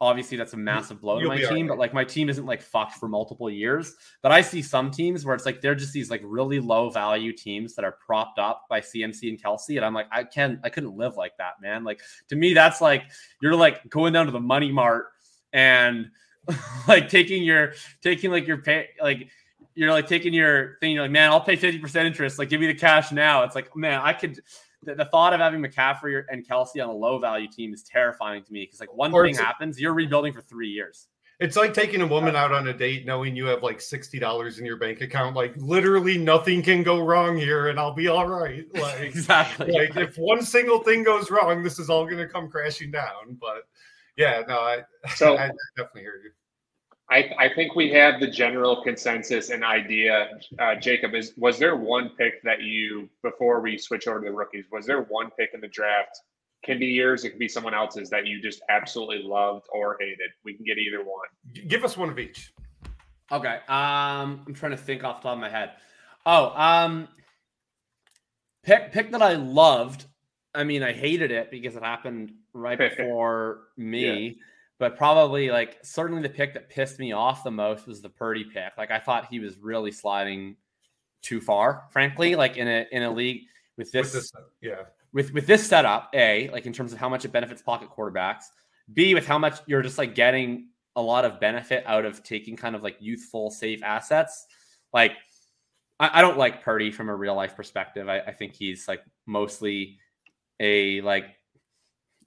obviously that's a massive blow You'll to my team, right. but like my team isn't like fucked for multiple years. But I see some teams where it's like they're just these like really low value teams that are propped up by CMC and Kelce. And I'm like, I can't, I couldn't live like that, man. Like to me, that's like you're like going down to the money mart and like taking your taking like your pay like you're like taking your thing, you're like, man, I'll pay 50% interest. Like, give me the cash now. It's like, man, I could the, the, thought of having McCaffrey and Kelce on a low value team is terrifying to me because like one or thing happens, you're rebuilding for three years. It's like taking a woman out on a date knowing you have like sixty dollars in your bank account. Like literally nothing can go wrong here, and I'll be all right. Like exactly. Like if one single thing goes wrong, this is all going to come crashing down. But yeah, no, I so I definitely hear you. I, I think we have the general consensus and idea. Uh, Jakob, is was there one pick that you before we switch over to the rookies? Was there one pick in the draft? Can be yours, it can be someone else's that you just absolutely loved or hated. We can get either one. Give us one of each. Okay. Um, I'm trying to think off the top of my head. Oh, um, pick pick that I loved. I mean, I hated it because it happened right before me. Yeah but probably like certainly the pick that pissed me off the most was the Purdy pick. Like I thought he was really sliding too far, frankly. Like in a in a league with this, with this yeah, with with this setup, a like in terms of how much it benefits pocket quarterbacks. B with how much you're just like getting a lot of benefit out of taking kind of like youthful, safe assets. Like I, I don't like Purdy from a real life perspective. I, I think he's like mostly a like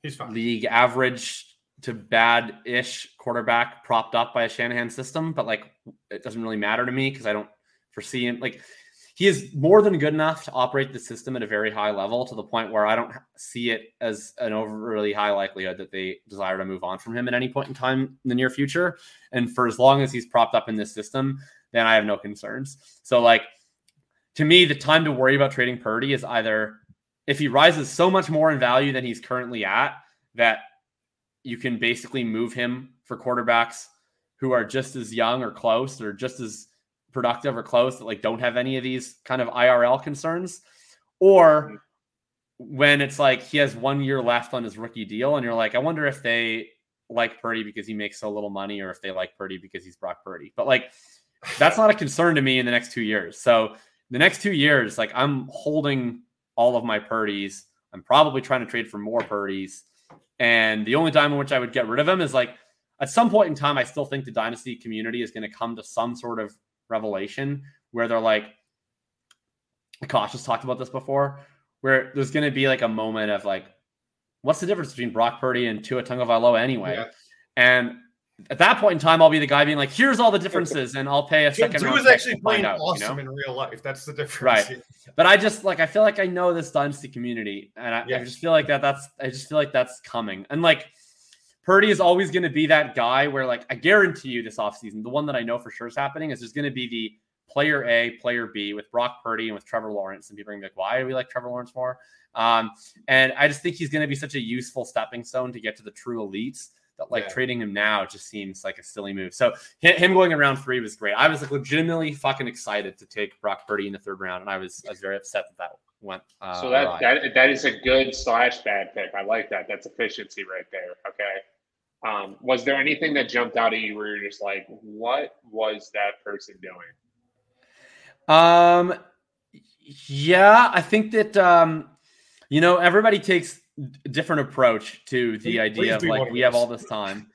he's fine. league average to bad ish quarterback propped up by a Shanahan system, but like it doesn't really matter to me because I don't foresee him like he is more than good enough to operate the system at a very high level to the point where I don't see it as an overly high likelihood that they desire to move on from him at any point in time in the near future. And for as long as he's propped up in this system, then I have no concerns. So like to me, the time to worry about trading Purdy is either if he rises so much more in value than he's currently at that you can basically move him for quarterbacks who are just as young or close or just as productive or close that like don't have any of these kind of IRL concerns. Or when it's like he has one year left on his rookie deal and you're like I wonder if they like Purdy because he makes so little money or if they like Purdy because he's Brock Purdy. But like that's not a concern to me in the next 2 years. So the next 2 years like I'm holding all of my Purdies I'm probably trying to trade for more Purdies And the only time in which I would get rid of him is like at some point in time, I still think the dynasty community is going to come to some sort of revelation where they're like, Cautious talked about this before, where there's going to be like a moment of like, what's the difference between Brock Purdy and Tua Tagovailoa anyway? Yeah. And at that point in time, I'll be the guy being like, "Here's all the differences," and I'll pay a second. Tua is actually playing out, awesome you know? in real life. That's the difference, right? But I just like I feel like I know this dynasty community, and I, yes. I just feel like that. That's I just feel like that's coming, and like Purdy is always going to be that guy where, like, I guarantee you this offseason, the one that I know for sure is happening is there's going to be the player A, player B with Brock Purdy and with Trevor Lawrence. And people are going to be like, why do we like Trevor Lawrence more? Um, and I just think he's going to be such a useful stepping stone to get to the true elites that like yeah. trading him now just seems like a silly move. So him going around three was great. I was like legitimately fucking excited to take Brock Purdy in the third round, and I was I was very upset that that went. Uh, so that, that that is a good slash bad pick. I like that. That's efficiency right there. Okay. Um, was there anything that jumped out at you where you're just like, what was that person doing? Um, yeah, I think that um, you know everybody takes different approach to the please, idea please of like we have all this time.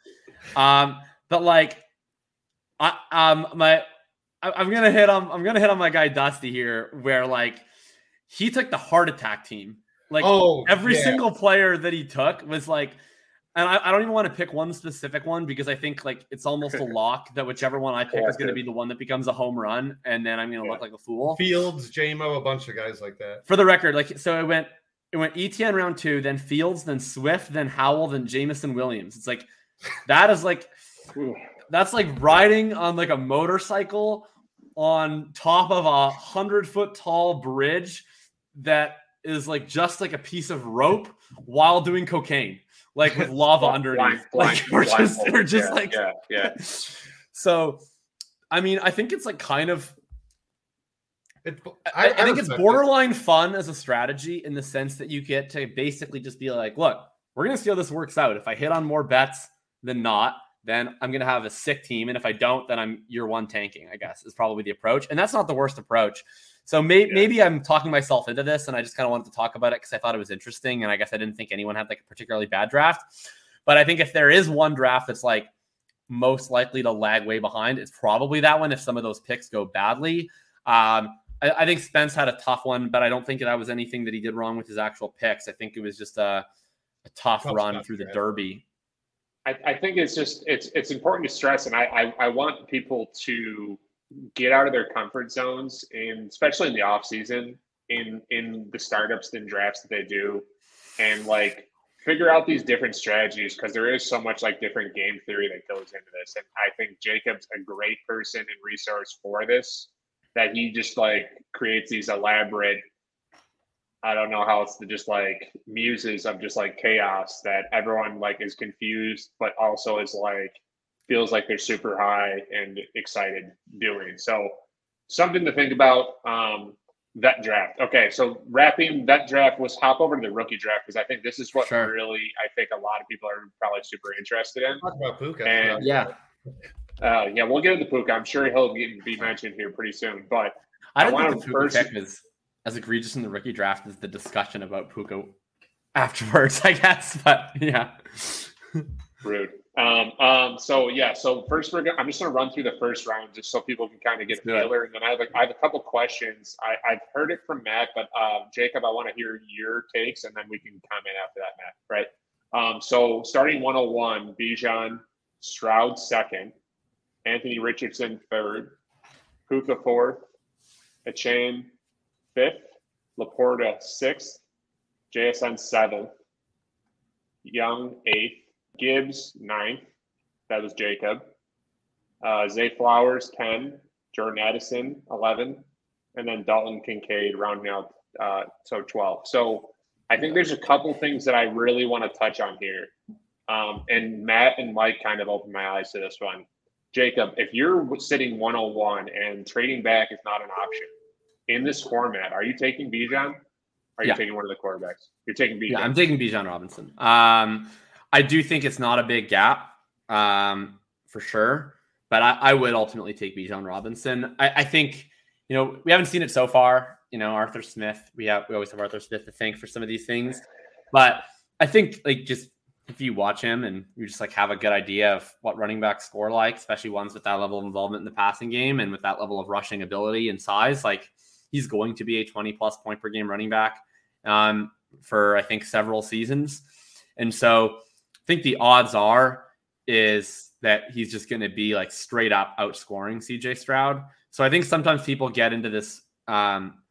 Um, but like, I um my I, am gonna hit on I'm gonna hit on my guy Dusty here, where like he took the heart attack team. Like oh, every yeah. single player that he took was like and I, I, don't even want to pick one specific one because I think like it's almost a lock that whichever one I pick yeah, is going to be the one that becomes a home run, and then I'm going to yeah. look like a fool. Fields, JMO, a bunch of guys like that. For the record, like so, it went it went ETN round two, then Fields, then Swift, then Howell, then Jameson Williams. It's like that is like that's like riding on like a motorcycle on top of a hundred foot tall bridge that is like just like a piece of rope while doing cocaine like with lava underneath. Like we're just we're just yeah, like yeah, yeah. So, I mean, I think it's like kind of. It, I, I, I think it's borderline it. fun as a strategy in the sense that you get to basically just be like, look, we're gonna see how this works out. If I hit on more bets than not, then I'm gonna have a sick team, and if I don't, then I'm year one tanking. I guess is probably the approach, and that's not the worst approach. So may- yeah. maybe I'm talking myself into this, and I just kind of wanted to talk about it because I thought it was interesting, and I guess I didn't think anyone had like a particularly bad draft. But I think if there is one draft that's like most likely to lag way behind, it's probably that one. If some of those picks go badly, um, I, I, think Spence had a tough one, but I don't think that was anything that he did wrong with his actual picks. I think it was just a, a tough, tough run through the Derby. I, I, think it's just it's it's important to stress, and I, I, I want people to get out of their comfort zones and especially in the off season in in the startups and drafts that they do and like figure out these different strategies because there is so much like different game theory that goes into this and i think Jakob's a great person and resource for this that he just like creates these elaborate i don't know how it's the just like muses of just like chaos that everyone like is confused but also is like feels like they're super high and excited doing. So something to think about. Um, that draft. Okay, so wrapping that draft was hop over to the rookie draft because I think this is what sure. really I think a lot of people are probably super interested in. Talk about Puka. And, yeah. Uh, yeah, we'll get into Puka. I'm sure he'll be mentioned here pretty soon. But I don't I think the first... pick is as egregious in the rookie draft as the discussion about Puka afterwards, I guess. But yeah. Rude. Um, um, so yeah, so first we're gonna, I'm just gonna run through the first round just so people can kind of get a feeler, and then I have a, I have a couple questions. I, I've heard it from Matt, but uh, Jakob, I want to hear your takes, and then we can comment after that, Matt. Right? Um, so starting 101, Bijan Stroud second, Anthony Richardson third, Puka fourth, Achane fifth, Laporta sixth, JSN seventh, Young eighth. Gibbs, ninth. That was Jakob. Uh, Zay Flowers, 10. Jordan Addison, 11. And then Dalton Kincaid rounding out, uh, so 12. So I think there's a couple things that I really want to touch on here. Um, and Matt and Mike kind of opened my eyes to this one. Jakob, if you're sitting 101 and trading back is not an option in this format, are you taking Bijan? Are you yeah. taking one of the quarterbacks? You're taking Bijan. Yeah, I'm taking Bijan Robinson. Um, I do think it's not a big gap um, for sure, but I, I, would ultimately take Bijan Robinson. I, I, think you know we haven't seen it so far. You know Arthur Smith. We have we always have Arthur Smith to thank for some of these things, but I think like just if you watch him and you just like have a good idea of what running backs score like, especially ones with that level of involvement in the passing game and with that level of rushing ability and size, like he's going to be a 20 plus point per game running back um, for I think several seasons. And so I think the odds are is that he's just going to be like straight up outscoring CJ Stroud. So I think sometimes people get into this, um,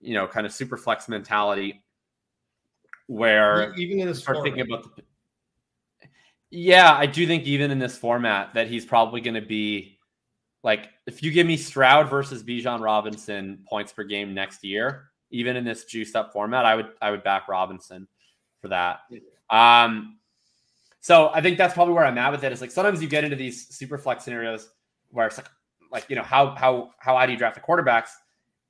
you know, kind of super flex mentality where even in this start thinking about the. Yeah, I do think even in this format that he's probably going to be like if you give me Stroud versus Bijan Robinson points per game next year, even in this juiced up format, I would I would back Robinson for that. Um, so I think that's probably where I'm at with it. Is like sometimes you get into these super flex scenarios where it's like like you know how how how high do you draft the quarterbacks,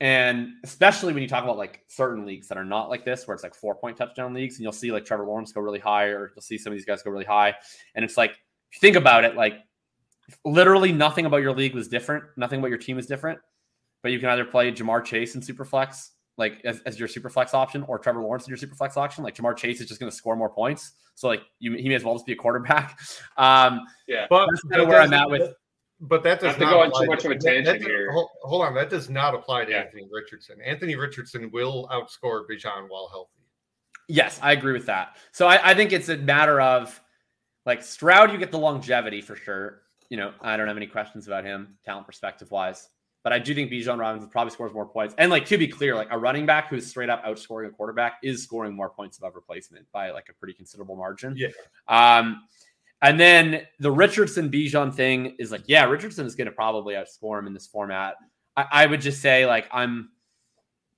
and especially when you talk about like certain leagues that are not like this, where it's like four point touchdown leagues, and you'll see like Trevor Lawrence go really high, or you'll see some of these guys go really high, and it's like if you think about it, like literally nothing about your league was different, nothing about your team is different, but you can either play Ja'Marr Chase in Superflex, like as, as your Superflex option or Trevor Lawrence in your Superflex option. Like Ja'Marr Chase is just going to score more points. So like you, he may as well just be a quarterback. Um, yeah, but that's kind of where I'm at with. But that does not, not go on too much of a tangent here. Hold, hold, on, that does not apply to yeah. Anthony Richardson. Anthony Richardson will outscore Bijan while healthy. Yes, I agree with that. So I, I think it's a matter of like Stroud, you get the longevity for sure. You know, I don't have any questions about him, talent perspective wise. But I do think Bijan Robinson probably scores more points. And like to be clear, like a running back who's straight up outscoring a quarterback is scoring more points above replacement by like a pretty considerable margin. Yeah. Um, and then the Richardson Bijan thing is like, yeah, Richardson is going to probably outscore him in this format. I, I, would just say like I'm,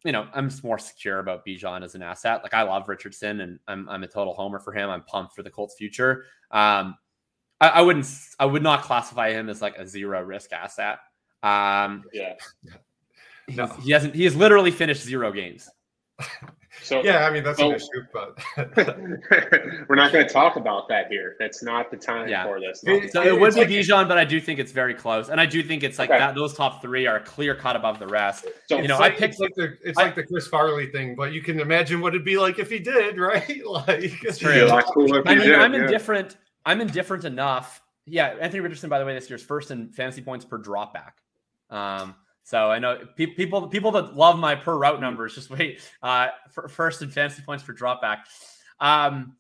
you know, I'm more secure about Bijan as an asset. Like I love Richardson and I'm I'm a total homer for him. I'm pumped for the Colts future. Um, I, I wouldn't I would not classify him as like a zero risk asset. Um, yeah. No. He hasn't. He has literally finished zero games. So yeah, I mean that's so, an issue, but we're not going to talk about that here. That's not the time yeah. for this. so it, would be like, Bijan, but I do think it's very close, and I do think it's like okay. that. Those top three are clear cut above the rest. So you know, like, I picked it's like the it's I, like the Chris Farley thing, but you can imagine what it'd be like if he did, right? like it's true. Cool I mean, did, I'm yeah. indifferent. I'm indifferent enough. Yeah, Anthony Richardson, by the way, this year's first in fantasy points per dropback. Um, so I know pe- people people that love my per route numbers just wait uh, for first and fantasy points for dropback. Um,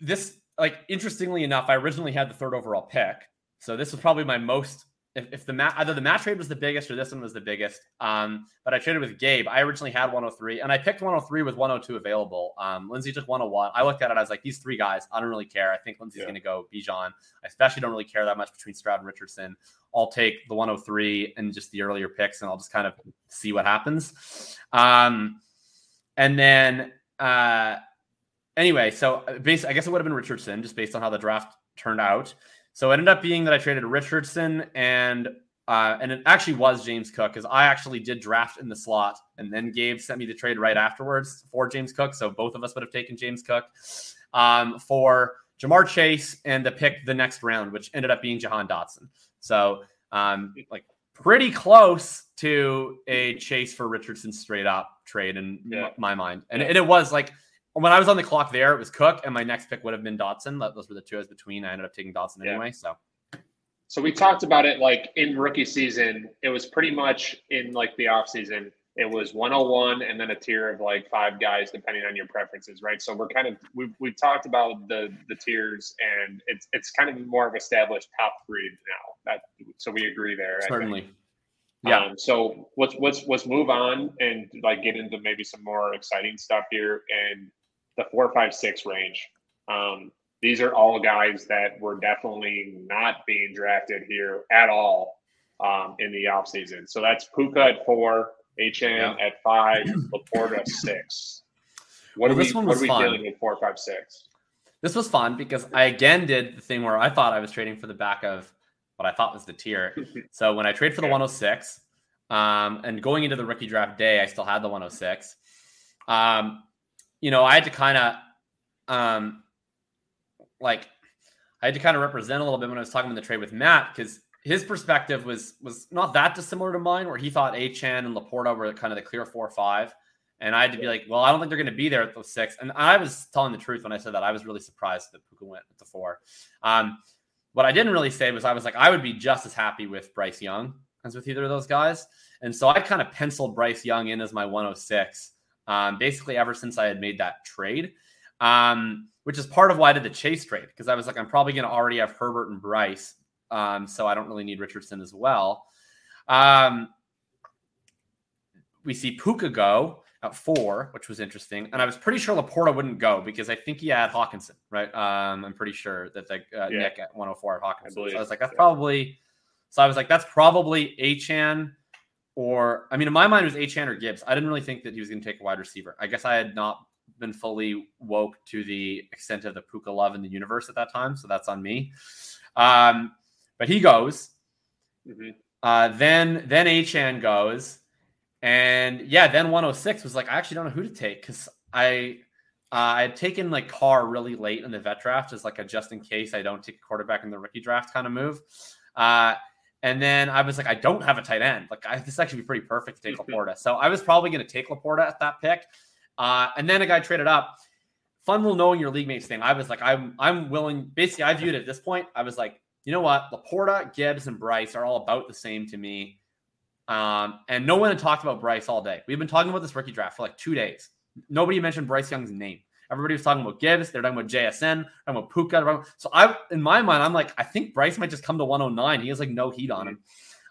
this like interestingly enough, I originally had the third overall pick, so this was probably my most if, if the mat either the match trade was the biggest or this one was the biggest. Um, but I traded with Gabe. I originally had 103 and I picked 103 with 102 available. Um, Lindsay took 101. I looked at it. I was like, these three guys, I don't really care. I think Lindsay's yeah. going to go Bijan. I especially don't really care that much between Stroud and Richardson. I'll take the 103 and just the earlier picks and I'll just kind of see what happens. Um, and then, uh, anyway, so uh, basically, I guess it would have been Richardson just based on how the draft turned out. So it ended up being that I traded Richardson and uh, and it actually was James Cook because I actually did draft in the slot, and then Gabe sent me the trade right afterwards for James Cook. So both of us would have taken James Cook um, for Ja'Marr Chase and the pick the next round, which ended up being Jahan Dotson. So um, like pretty close to a Chase for Richardson straight up trade in yeah. my mind, and, yeah. and it was like when I was on the clock there, it was Cook, and my next pick would have been Dotson. Those were the two I was between. I ended up taking Dotson yeah. anyway. So, so we talked about it like in rookie season. It was pretty much in like the off season. It was 101 and then a tier of like five guys depending on your preferences, right? So we're kind of we've, we've talked about the the tiers and it's it's kind of more of established top three now. That so we agree there. Certainly. Yeah. Um, so let's let's let's move on and like get into maybe some more exciting stuff here. And the four, five, six range. Um, these are all guys that were definitely not being drafted here at all um, in the offseason. So that's Puka at four, HM yeah. at five, LaPorta six. What well, are we, what are we dealing with four, five, six? This was fun because I again did the thing where I thought I was trading for the back of what I thought was the tier. so when I trade for the 106, um, and going into the rookie draft day, I still had the 106. Um, you know, I had to kind of, um, like, I had to kind of represent a little bit when I was talking about the trade with Matt because his perspective was was not that dissimilar to mine, where he thought Achane and LaPorta were kind of the clear four or five, And I had to be like, well, I don't think they're going to be there at the six. And I was telling the truth when I said that. I was really surprised that Puka went at the four. Um, what I didn't really say was I was like, I would be just as happy with Bryce Young as with either of those guys. And so I kind of penciled Bryce Young in as my 106, um, basically ever since I had made that trade, um, which is part of why I did the chase trade because I was like, I'm probably going to already have Herbert and Bryce. Um, so I don't really need Richardson as well. Um, we see Puka go at four, which was interesting. And I was pretty sure Laporta wouldn't go because I think he had Hockenson, right? Um, I'm pretty sure that the uh, yeah. Nick at 104 had Hockenson. I, so I was like, that's yeah. probably. So I was like, that's probably Achane or I mean, in my mind, it was Achane or Gibbs. I didn't really think that he was going to take a wide receiver. I guess I had not been fully woke to the extent of the Puka love in the universe at that time, so that's on me. Um, but he goes. Mm-hmm. Uh, then then Achane goes, and yeah, then 106 was like, I actually don't know who to take because I uh, I had taken like Carr really late in the vet draft as like a just in case I don't take a quarterback in the rookie draft kind of move. Uh, and then I was like, I don't have a tight end. Like, I, this actually be pretty perfect to take Laporta. So I was probably going to take Laporta at that pick. Uh, and then a guy traded up. Fun little knowing your league mates thing. I was like, I'm I'm willing. Basically, I viewed it at this point. I was like, you know what? Laporta, Gibbs, and Bryce are all about the same to me. Um, and no one had talked about Bryce all day. We've been talking about this rookie draft for like two days. Nobody mentioned Bryce Young's name. Everybody was talking about Gibbs. They're talking about JSN. Talking about Puka. So I, in my mind, I'm like, I think Bryce might just come to 109. He has like no heat on him.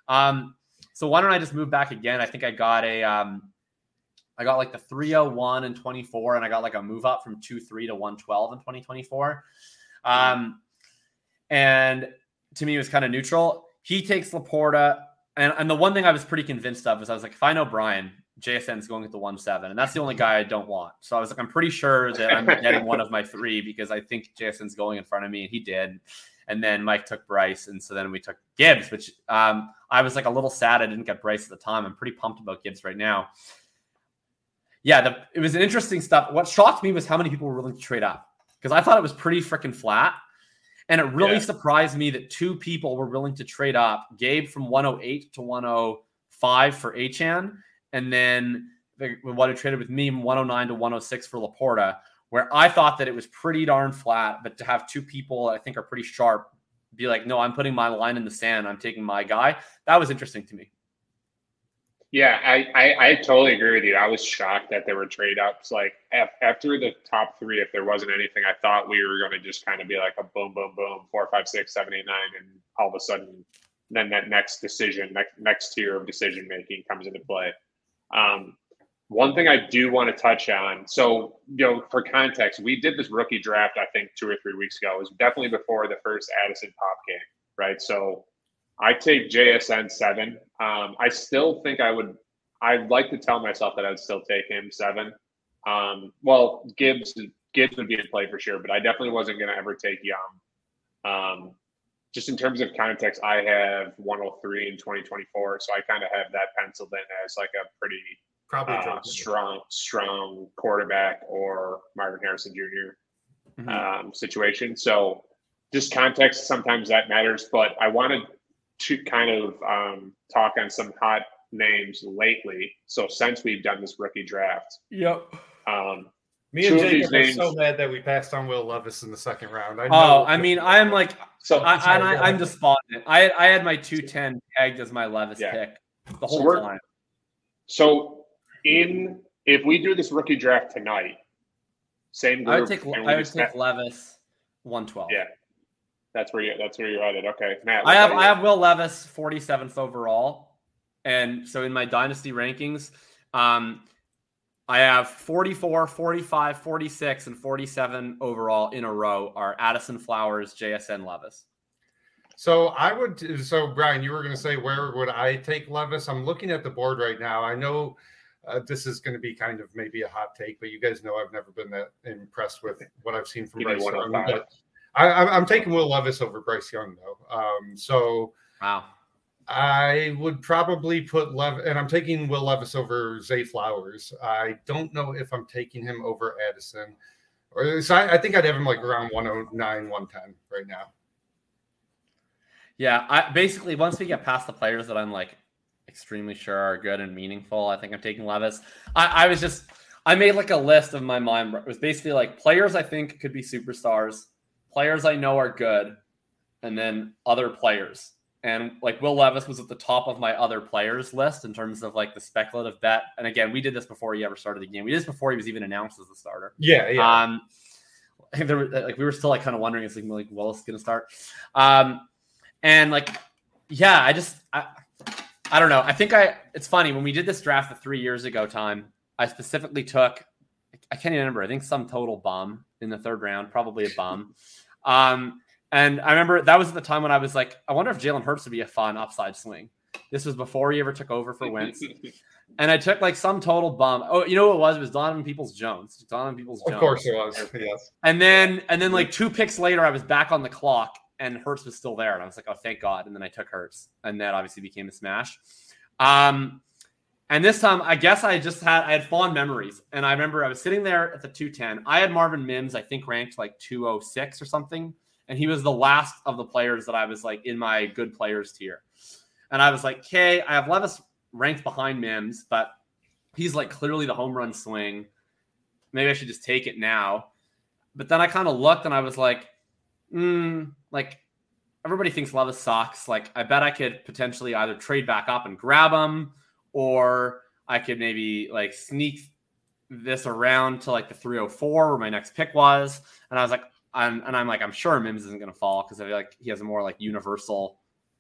Um, so why don't I just move back again? I think I got a, um, I got like the 301 and 24, and I got like a move up from 2 3 to 112 in 2024. Um, and to me, it was kind of neutral. He takes Laporta. And, and the one thing I was pretty convinced of is I was like, if I know Brian, JSN is going at the one seven, and that's the only guy I don't want. So I was like, I'm pretty sure that I'm getting one of my three because I think JSN's going in front of me, and he did. And then Mike took Bryce, and so then we took Gibbs, which um, I was like a little sad I didn't get Bryce at the time. I'm pretty pumped about Gibbs right now. Yeah, the, it was an interesting stuff. What shocked me was how many people were willing to trade up because I thought it was pretty freaking flat. And it really yeah. surprised me that two people were willing to trade up Gabe from 108 to 105 for Achane and then the, what I traded with me 109 to 106 for Laporta, where I thought that it was pretty darn flat, but to have two people I think are pretty sharp be like, no, I'm putting my line in the sand. I'm taking my guy. That was interesting to me. Yeah, I, I, I totally agree with you. I was shocked that there were trade ups. Like after the top three, if there wasn't anything, I thought we were going to just kind of be like a boom, boom, boom, four, five, six, seven, eight, nine, and all of a sudden, then that next decision, next next tier of decision making comes into play. Um, one thing I do want to touch on. So, you know, for context, we did this rookie draft, I think, two or three weeks ago. It was definitely before the first Addison Pop game, right? So I take JSN seven. Um, I still think I would, I'd like to tell myself that I'd still take him seven. Um, well, Gibbs, Gibbs would be in play for sure, but I definitely wasn't going to ever take Young. Um, just in terms of context, I have 103 in 2024, so I kind of have that penciled in as like a pretty probably uh, strong, strong quarterback or Marvin Harrison junior mm-hmm. um, situation. So just context, sometimes that matters. But I wanted to kind of um, talk on some hot names lately. So since we've done this rookie draft, yep. Um, me and Jakob are so mad that we passed on Will Levis in the second round. I oh, I mean, I'm like, so I, I, am despondent. I I had my 210 tagged as my Levis yeah. pick the whole so time. So in if we do this rookie draft tonight, same group. I would take I would take Levis 112. Yeah, that's where you that's where you're at it. Okay, Matt. I have I have Will Levis 47th overall, and so in my dynasty rankings, um, I have 44, 45, 46, and 47 overall in a row are Addison Flowers, JSN Levis. So I would. So Brian, you were going to say where would I take Levis? I'm looking at the board right now. I know uh, this is going to be kind of maybe a hot take, but you guys know I've never been that impressed with what I've seen from Bryce Young. But I, am taking Will Levis over Bryce Young though. Um, so wow. I would probably put Lev, and I'm taking Will Levis over Zay Flowers. I don't know if I'm taking him over Addison, or so I, I think I'd have him like around 109, 110 right now. Yeah, I basically once we get past the players that I'm like extremely sure are good and meaningful, I think I'm taking Levis. I, I was just I made like a list of my mind. It was basically like players I think could be superstars, players I know are good, and then other players. And like Will Levis was at the top of my other players list in terms of like the speculative bet. And again, we did this before he ever started the game. We did this before he was even announced as the starter. Yeah, yeah. Um, there were, like we were still like kind of wondering is like, like Willis going to start, um, and like yeah, I just I, I don't know. I think I it's funny when we did this draft the three years ago time. I specifically took I can't even remember. I think some total bum in the third round, probably a bum. Um, and I remember that was at the time when I was like, I wonder if Jalen Hurts would be a fun upside swing. This was before he ever took over for Wentz. and I took like some total bum. Oh, you know what it was? It was Donovan Peoples Jones. Donovan Peoples Jones. Of course it was. Yes. And then and then like two picks later, I was back on the clock and Hurts was still there. And I was like, oh, thank God. And then I took Hurts. And that obviously became a smash. Um, and this time, I guess I just had I had fond memories. And I remember I was sitting there at the 210. I had Marvin Mims, I think ranked like 206 or something and he was the last of the players that I was like in my good players tier. And I was like, okay, I have Levis ranked behind Mims, but he's like clearly the home run swing. Maybe I should just take it now. But then I kind of looked and I was like, hmm, like everybody thinks Levis sucks. Like I bet I could potentially either trade back up and grab him, or I could maybe like sneak this around to like the 304 where my next pick was. And I was like, I'm, and I'm like, I'm sure Mims isn't going to fall because I feel like he has a more like universal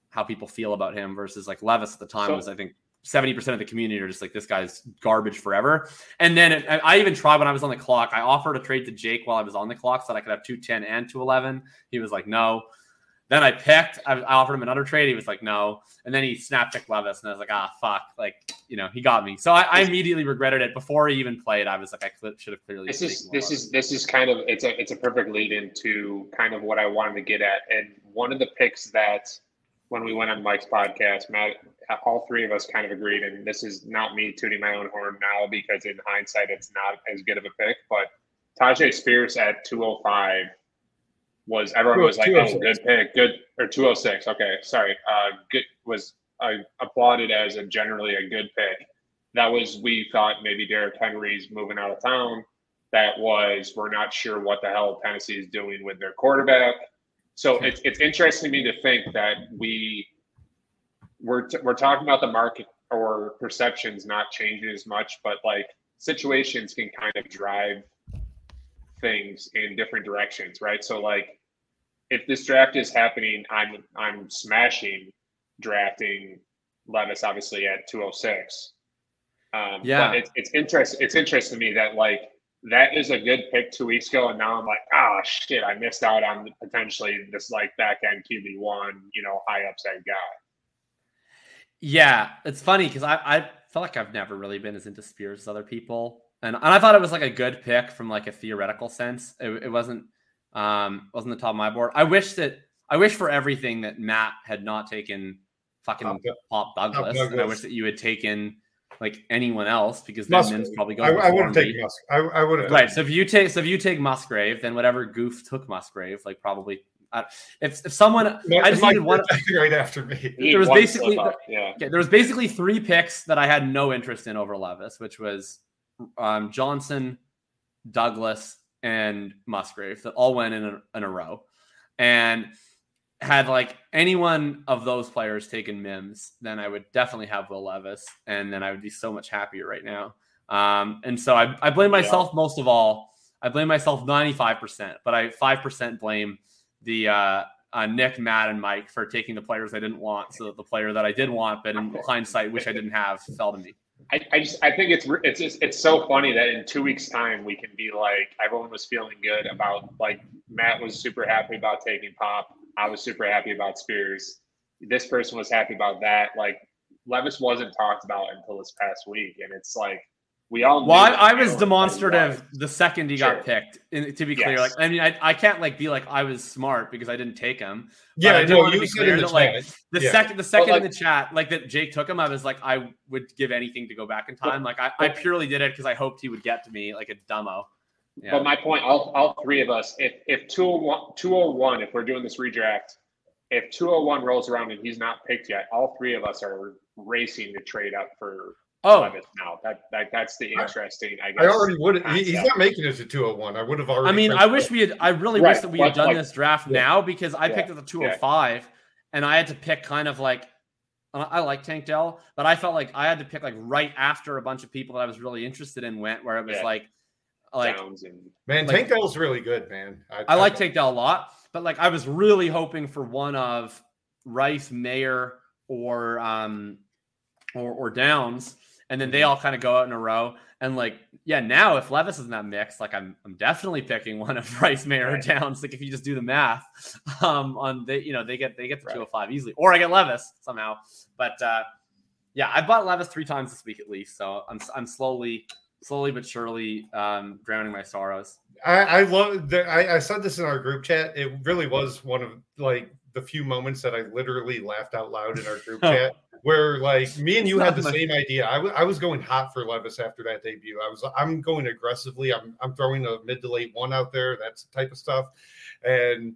how people feel about him versus like Levis at the time so, was I think 70% of the community are just like this guy's garbage forever. And then it, I even tried when I was on the clock. I offered a trade to Jake while I was on the clock so that I could have 210 and 211. He was like, no. Then I picked, I, offered him another trade. He was like, no. And then he snap picked Levis, and I was like, ah, fuck. Like, you know, he got me. So I, I immediately regretted it before he even played. I was like, I should have clearly. This is this is this is kind of it's a it's a perfect lead into kind of what I wanted to get at. And one of the picks that when we went on Mike's podcast, Matt, all three of us kind of agreed. And this is not me tooting my own horn now because in hindsight, it's not as good of a pick. But Tyjae Spears at 205 was everyone was like, "Oh, good pick, good," or 206." Okay, sorry. Uh, good was I applauded as a generally a good pick. That was we thought maybe Derrick Henry's moving out of town. That was we're not sure what the hell Tennessee is doing with their quarterback. So it's it's interesting to me to think that we we're t- we're talking about the market or perceptions not changing as much, but like situations can kind of drive things in different directions, right? So like if this draft is happening, I'm I'm smashing drafting Levis obviously at 206. Um, yeah, it's it's interesting. It's interesting to me that like that is a good pick two weeks ago, and now I'm like, ah, oh, shit, I missed out on potentially this like back end QB one, you know, high upside guy. Yeah, it's funny because I I feel like I've never really been as into Spears as other people and and I thought it was like a good pick from like a theoretical sense. It, it wasn't um wasn't the top of my board. I wish that I wish for everything that Matt had not taken fucking Pop, Pop Douglas, Douglas, and I wish that you had taken like anyone else because then Musgrave. Mims probably going. I, I would have taken Musgrave. I, I would have right. So if you take so if you take Musgrave, then whatever goof took Musgrave, like probably uh, if, if someone I just needed one right after me. There was basically yeah. Okay, there was basically three picks that I had no interest in over Levis, which was um, Johnson, Douglas, and Musgrave that all went in a, in a row. And had like any one of those players taken Mims, then I would definitely have Will Levis, and then I would be so much happier right now. Um, and so I, I blame myself yeah. most of all. I blame myself 95%, but I 5% blame the uh, uh, Nick, Matt, and Mike for taking the players I didn't want, so that the player that I did want, but in hindsight, wish I didn't have, fell to me. I, I just I think it's it's just, it's so funny that in two weeks time we can be like everyone was feeling good about like Matt was super happy about taking Pop. I was super happy about Spears. This person was happy about that. Like Levis wasn't talked about until this past week, and it's like we all. Well, I, I was demonstrative the second he sure. got picked. And to be clear, yes. like I mean, I, I can't like be like I was smart because I didn't take him. Yeah, I know you said in the like the yeah. second the second like, in the chat, like that Jake took him, I was like, I would give anything to go back in time. Like I, I purely did it because I hoped he would get to me like a demo. Yeah. But my point, all, all three of us, if if 201, 201, if we're doing this redraft, if 201 rolls around and he's not picked yet, all three of us are racing to trade up for Oh, Levis now. That, that that's the interesting. I guess. I already would. He, he's not making it to 201. I would have already. I mean, I wish we had. I really wish that we had done like- this draft yeah. now because I Yeah, picked at the 205, and I had to pick kind of like. I I like Tank Dell, but I felt like I had to pick like right after a bunch of people that I was really interested in went, where it was Yeah. like, like Downs and man, like- Tank Dell's really good, man. I like Tank Dell a lot, but like I was really hoping for one of Rice, Mayer, or um, or or Downs, and then Mm-hmm. they all kind of go out in a row. And like, yeah, now if Levis is in that mix, like I'm I'm definitely picking one of Rice, Mayer, Right. Downs. Like if you just do the math, um, on the you know they get they get the Right. 205 easily, or I get Levis somehow. But uh, yeah, I bought Levis three times this week at least, so I'm I'm slowly slowly but surely um, drowning my sorrows. I, I love that. I, I said this in our group chat. It really was one of like the few moments that I literally laughed out loud in our group chat, where like me and you had the my- same idea. I I was going hot for Levis after that debut. I was I'm going aggressively. I'm I'm throwing a mid to late one out there. That's the type of stuff. And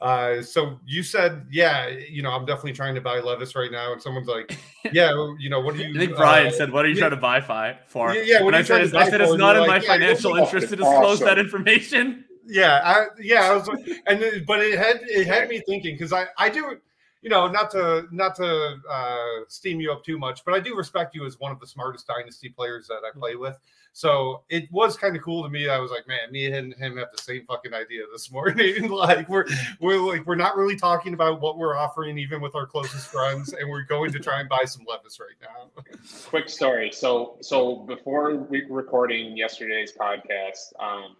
uh, so you said, yeah, you know, I'm definitely trying to buy Levis right now. And someone's like, yeah, you know, what do you? I think Brian uh, said, "What are you yeah. trying to buy fi for?" Yeah, yeah, what I said, to I said it's not in you're my yeah, financial interest to disclose that information. yeah I, yeah i was like- and but it had it had me thinking because i i do you know not to not to uh steam you up too much but i do respect you as one of the smartest dynasty players that i play with. So it was kind of cool to me i was like man me and him have the same fucking idea this morning. Like we're we're like we're not really talking about what we're offering even with our closest friends and we're going to try and buy some levis right now. Quick story. So so before we recording yesterday's podcast, um,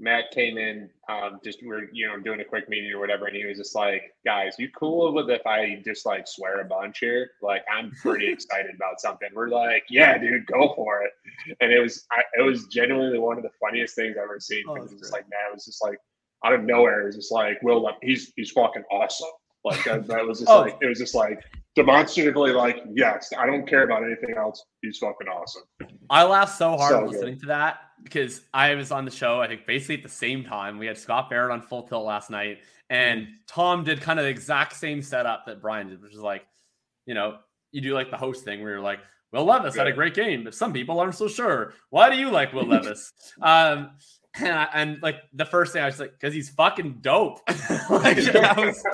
Matt came in, um, just we are you know doing a quick meeting or whatever, and he was just like, "Guys, you cool with if I just like swear a bunch here? Like, I'm pretty excited about something." We're like, "Yeah, dude, go for it." And it was I, it was genuinely one of the funniest things I've ever seen. Oh, because that's it's great. like Matt was just like out of nowhere, it was just like, "Will, like, he's he's fucking awesome." Like that, that was just Oh. like it was just like demonstratively like, yes, I don't care about anything else. He's fucking awesome. I laughed so hard So good. listening to that because I was on the show. I think basically at the same time we had Scott Barrett on Full Tilt last night, and Mm-hmm. Tom did kind of the exact same setup that Brian did, which is like, you know, you do like the host thing where you're like, Will Levis had a great game, but some people aren't so sure. Why do you like Will Levis? um, and, I, and like the first thing I was like, because he's fucking dope. like, was,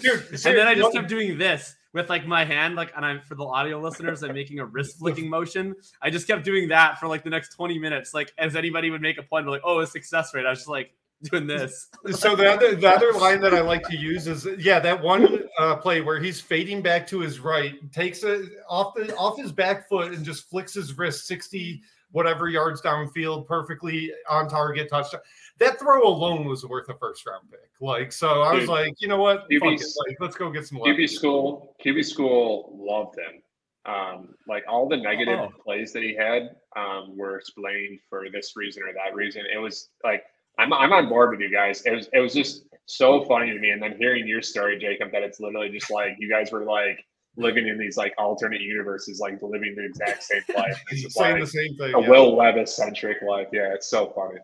dude and then I just kept doing this with like my hand, like, and I'm for the audio listeners, I'm making a wrist flicking motion. I just kept doing that for like the next 20 minutes. Like, as anybody would make a point, like, oh, a success rate. I was just like doing this. so the other the other line that I like to use is yeah that one uh, play where he's fading back to his right, takes it off the off his back foot and just flicks his wrist sixty whatever yards downfield, perfectly on target touchdown. That throw alone was worth a first round pick. Like so, I was Dude, like, you know what, QB. Like, let's go get some. QB school, QB school loved him. Um, like all the negative Oh. plays that he had um, were explained for this reason or that reason. It was like I'm I'm on board with you guys. It was it was just so funny to me. And then hearing your story, Jakob, that it's literally just like you guys were like living in these like alternate universes, like living the exact same life. It's just saying like the same thing. a yeah. Will Levis centric life. Yeah, it's so funny.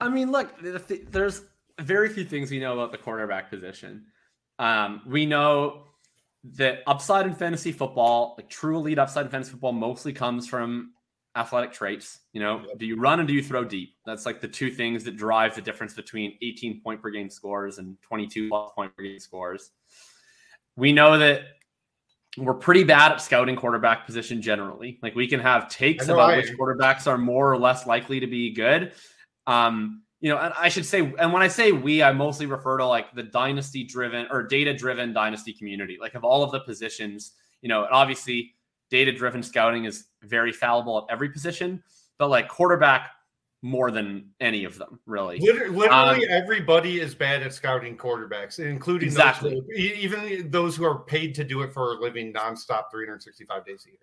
I mean, look, there's very few things we know about the quarterback position. Um, we know that upside in fantasy football, like true elite upside in fantasy football, mostly comes from athletic traits. You know, Yep. do you run and do you throw deep? That's like the two things that drive the difference between 18 point per game scores and 22 plus point per game scores. We know that we're pretty bad at scouting quarterback position generally. Like we can have takes about I which quarterbacks are more or less likely to be good. Um, you know, and I should say, and when I say we, I mostly refer to like the dynasty driven or data driven dynasty community, like of all of the positions, you know, and obviously data driven scouting is very fallible at every position, but like quarterback more than any of them, really. Literally, Um, everybody is bad at scouting quarterbacks, including Exactly. those who, even those who are paid to do it for a living, nonstop, 365 days a year.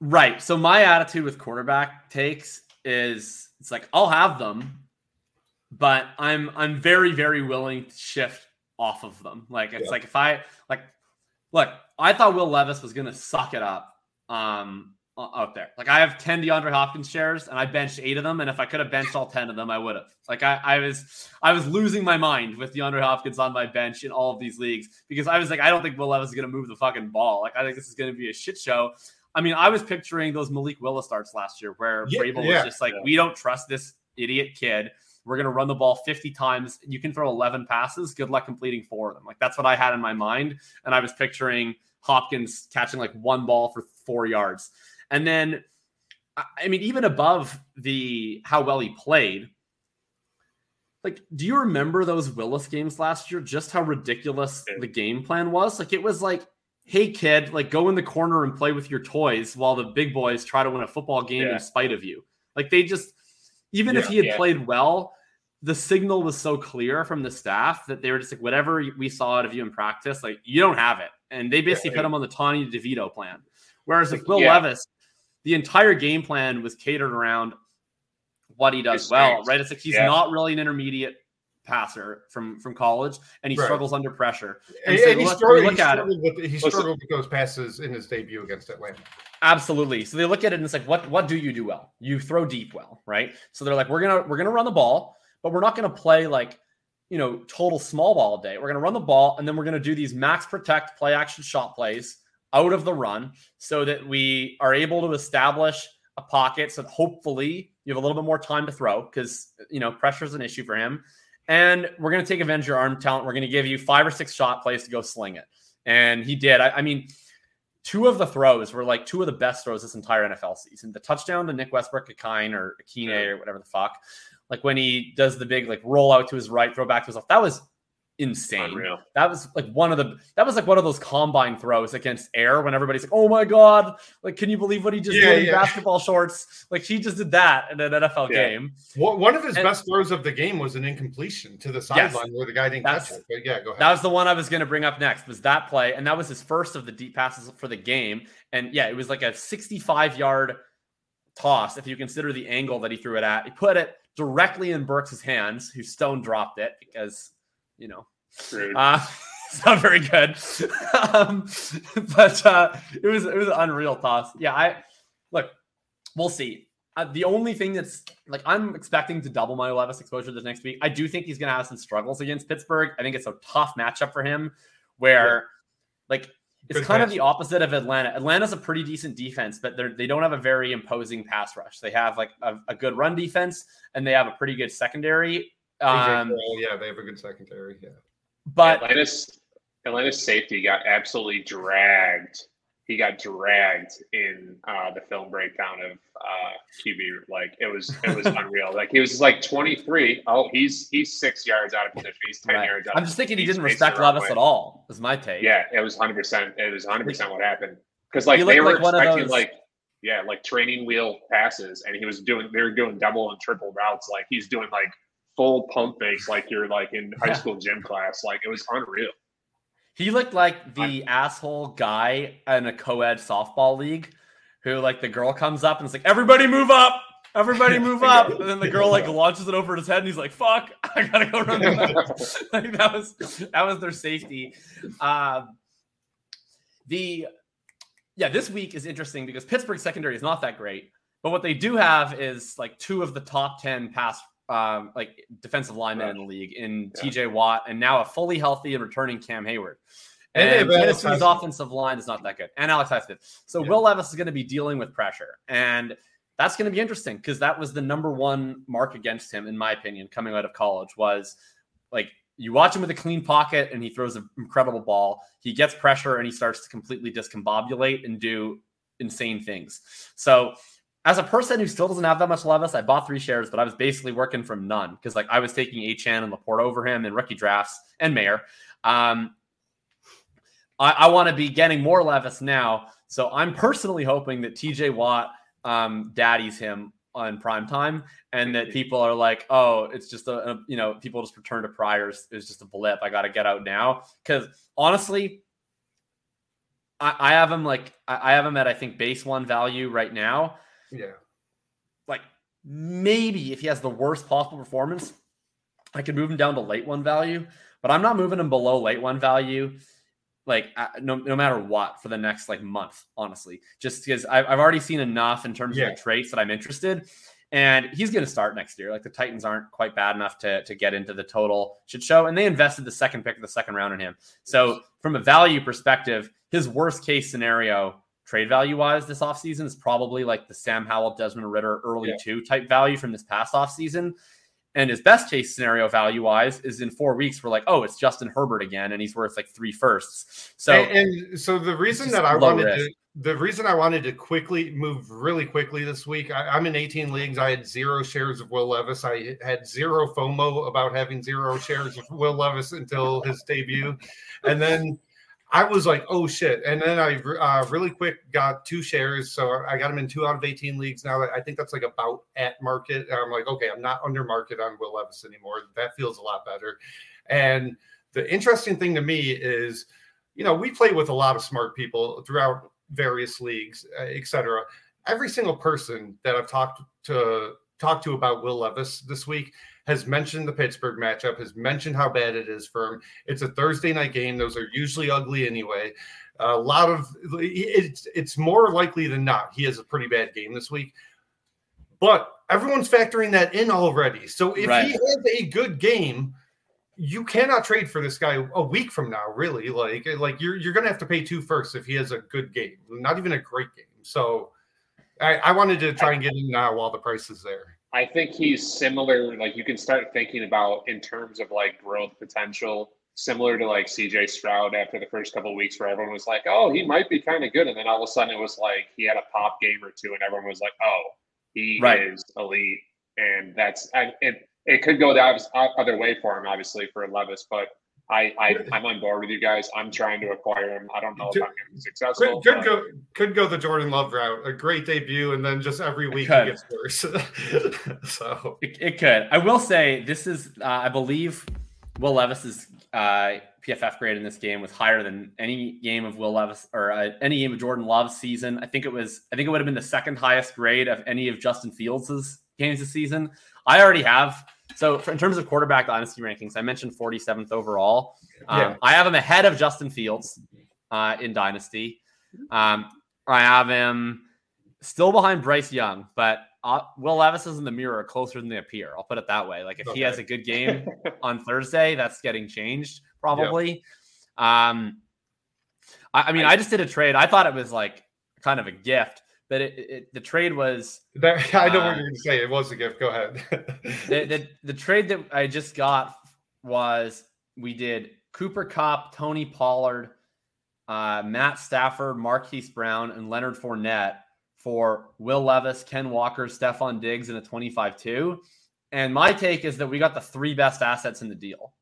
Right. So my attitude with quarterback takes is it's like I'll have them, but I'm I'm very very willing to shift off of them. Like it's Yeah. like if I like look, I thought Will Levis was gonna suck it up um out there. Like I have 10 DeAndre Hopkins shares and I benched eight of them. And if I could have benched all 10 of them, I would have. Like I, I was I was losing my mind with DeAndre Hopkins on my bench in all of these leagues because I was like, I don't think Will Levis is gonna move the fucking ball. Like I think this is gonna be a shit show. I mean, I was picturing those Malik Willis starts last year where Yeah, Vrabel yeah. was just like, we don't trust this idiot kid. We're going to run the ball 50 times. You can throw 11 passes. Good luck completing four of them. Like that's what I had in my mind. And I was picturing Hopkins catching like one ball for four yards. And then, I I mean, even above the how well he played, like, do you remember those Willis games last year? Just how ridiculous Yeah. the game plan was? Like, it was like, hey, kid, like go in the corner and play with your toys while the big boys try to win a football game Yeah. in spite of you. Like, they just, even if he had yeah. played well, the signal was so clear from the staff that they were just like, whatever we saw out of you in practice, like you don't have it. And they basically Yeah. put him on the Tommy DeVito plan. Whereas with Will Yeah. Levis, the entire game plan was catered around what he does His well, strengths. right? It's like he's Yeah. not really an intermediate passer from from college, and he Right. struggles under pressure. And, And so and he, let's- struggled, he, look at it. with, he struggled with those passes in his debut against Atlanta. Absolutely. So they look at it and it's like, what what do you do well? You throw deep well, right? So they're like, we're gonna we're gonna run the ball, but we're not gonna play like you know total small ball day. We're gonna run the ball and then we're gonna do these max protect play action shot plays out of the run so that we are able to establish a pocket so that hopefully you have a little bit more time to throw because you know pressure is an issue for him. And we're gonna take advantage of your arm talent. We're gonna give you five or six shot plays to go sling it. And he did. I, I mean, two of the throws were like two of the best throws this entire NFL season. The touchdown to Nick Westbrook, Akine or Akine or whatever the fuck. Like when he does the big like roll out to his right, throw back to his left. That was insane. Unreal. That was like one of the that was like one of those combine throws against air when everybody's like, oh my god, like can you believe what he just Yeah, did in yeah. basketball shorts? Like he just did that in an NFL Yeah. game. One one of his And- best throws of the game was an incompletion to the Yes. sideline where the guy didn't catch it. But yeah, go ahead. That was the one I was going to bring up next. Was that play, and that was his first of the deep passes for the game. And yeah, it was like a 65 yard toss if you consider the angle that he threw it at. He put it directly in Burks' hands, who stone dropped it because you know uh, it's not very good. um, but uh, it was it was an unreal toss. Yeah, I look. We'll see. Uh, the only thing that's like I'm expecting to double my Levis exposure this next week. I do think he's going to have some struggles against Pittsburgh. I think it's a tough matchup for him, where like it's Good kind of the opposite of Atlanta. Atlanta's a pretty decent defense, but they they don't have a very imposing pass rush. They have like a, a good run defense, and they have a pretty good secondary. AJ Um, Terrell, yeah, they have a good secondary. Yeah. but Atlanta's Atlanta's safety got absolutely dragged. He got dragged in uh, the film breakdown of uh, QB. Like it was, it was unreal. Like he was like 23. Oh, he's he's six yards out of position. He's 10 Right. yards out. I'm just thinking he didn't respect wrong Levis at all. Is my take. Yeah, it was 100. percent It was 100 percent what happened. Because like they were like one of expecting those- like yeah, like training wheel passes, and he was doing. They were doing double and triple routes. Like he's doing like full pump fakes, like you're like in high school gym class. Like it was unreal. He looked like the asshole guy in a co-ed softball league who like the girl comes up and it's like, everybody move up. Everybody move up. And then the girl like launches it over his head and he's like, fuck, I gotta go run like that was that was their safety. Um the yeah, this week is interesting because Pittsburgh secondary is not that great, but what they do have is like two of the top 10 pass um, like defensive linemen in the league in Yeah. TJ Watt and now a fully healthy and returning Cam Heyward. And And Tennessee's offensive line is not that good. And Alex Highsmith. So Yeah. Will Levis is going to be dealing with pressure. And that's going to be interesting because that was the number one mark against him, in my opinion, coming out of college was like you watch him with a clean pocket and he throws an incredible ball. He gets pressure and he starts to completely discombobulate and do insane things. So as a person who still doesn't have that much Levis, I bought three shares, but I was basically working from none because like I was taking Achane and Laporta over him in rookie drafts and Mayer. Um, I, I want to be getting more Levis now. So I'm personally hoping that TJ Watt um, daddies him on prime time and that people are like, oh, it's just a, a- you know, people just return to priors. It's just a blip. I got to get out now. Because honestly, I, I have him like, I, I have him at, I think, base one value right now. Yeah. Like maybe if he has the worst possible performance, I could move him down to late one value, but I'm not moving him below late one value like uh, no, no matter what for the next like month honestly just because I've, I've already seen enough in terms Yeah. of the traits that i'm interested and he's going to start next year like the titans aren't quite bad enough to, to get into the total should show and they invested the second pick of the second round in him so from a value perspective his worst case scenario trade value wise this offseason is probably like the Sam Howell, Desmond Ridder early Yeah. two type value from this past offseason. And his best case scenario value wise is in four weeks, we're like, oh, it's Justin Herbert again, and he's worth like three firsts. So and, and so the reason that I wanted risk. to the reason I wanted to quickly move really quickly this week, I, I'm in 18 leagues. I had zero shares of Will Levis. I had zero FOMO about having zero shares of Will Levis until his debut, and then I was like, oh shit! And then I uh, really quick got two shares, so I got him in two out of 18 leagues now. I think that's like about at market. And I'm like, okay, I'm not under market on Will Levis anymore. That feels a lot better. And the interesting thing to me is, you know, we play with a lot of smart people throughout various leagues, uh, et cetera. Every single person that I've talked to talked to about Will Levis this week has mentioned the Pittsburgh matchup, has mentioned how bad it is for him. It's a Thursday night game; those are usually ugly anyway. A lot of it's it's more likely than not he has a pretty bad game this week, but everyone's factoring that in already. So if Right. he has a good game, you cannot trade for this guy a week from now. Really, like like you're you're gonna have to pay two first if he has a good game, not even a great game. So I, I wanted to try and get in now while the price is there. I think he's similar. Like you can start thinking about in terms of like growth potential, similar to like CJ Stroud after the first couple of weeks, where everyone was like, "Oh, he might be kind of good," and then all of a sudden it was like he had a pop game or two, and everyone was like, "Oh, he Right. is elite," and that's and it. It could go the other way for him, obviously for Levis, but I, I I'm on board with you guys. I'm trying to acquire him. I don't know if I'm going to be successful. Could, could go could go the Jordan Love route. A great debut, and then just every week he could. gets worse. so It, it could. I will say this is, uh, I believe, Will Levis's uh, PFF grade in this game was higher than any game of Will Levis or uh, any game of Jordan Love's season. I think it was. I think it would have been the second highest grade of any of Justin Fields's games this season. I already have. So for, in terms of quarterback dynasty rankings, I mentioned 47th overall. Um, Yeah. I have him ahead of Justin Fields uh, in dynasty. Um, I have him still behind Bryce Young, but uh, Will Levis is in the mirror closer than they appear. I'll put it that way. Like if he has a good game on Thursday, that's getting changed probably. Um, I, I mean, I just did a trade. I thought it was like kind of a gift, but it, it, the trade was that, I know Uh, what you're going to say. It was a gift. Go ahead. the, the the trade that I just got was we did Cooper Kupp, Tony Pollard, uh, Matt Stafford, Marquise Brown, and Leonard Fournette for Will Levis, Ken Walker, Stefon Diggs, and a 25-2. And my take is that we got the three best assets in the deal.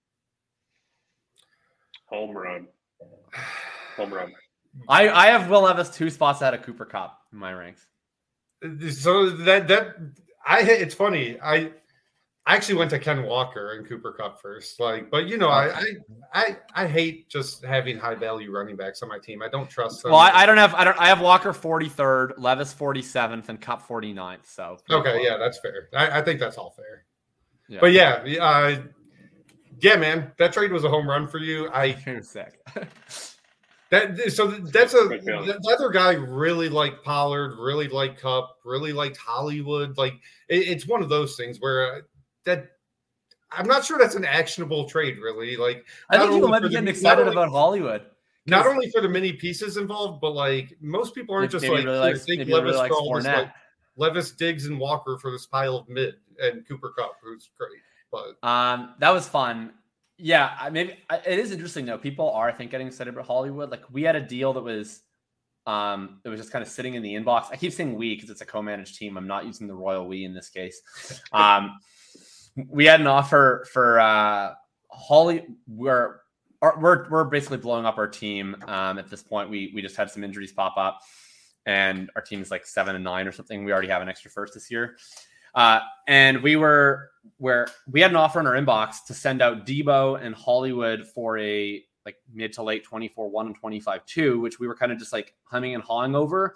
home run, home run. I, I have Will Levis two spots ahead of Cooper Kupp in my ranks. so that that I it's funny. I I actually went to Ken Walker and Cooper Kupp first. Like, but you know, I I I, I hate just having high value running backs on my team. I don't trust them. Well, I, I don't have I don't I have Walker 43rd, Levis 47th, and Kupp 49th. So okay, yeah, that's fair. I, I think that's all fair. Yeah. But yeah, uh, yeah, man, that trade was a home run for you. I sick. that so that's a Good the other guy really liked Pollard, really liked Kupp, really liked Hollywood. Like it, it's one of those things where uh, that I'm not sure that's an actionable trade, really. Like I think people might for be getting not excited only- about Hollywood. Not only for the many pieces involved, but like most people aren't just like he really likes, take maybe he really Levis likes this, like, Levis, Diggs, and Walker for this pile of mid and Cooper Kupp, who's great. But Um, that was fun. Yeah, I maybe it is interesting though. People are, I think, getting excited about Hollywood. Like we had a deal that was, um, it was just kind of sitting in the inbox. I keep saying we because it's a co-managed team. I'm not using the royal we in this case. Um, we had an offer for uh, Holly. We're our- we're we're basically blowing up our team. Um, at this point, we we just had some injuries pop up, and our team is like seven and nine or something. We already have an extra first this year. Uh, and we were where we had an offer in our inbox to send out Deebo and Hollywood for a like mid to late 24 1 and 25 2, which we were kind of just like humming and hawing over.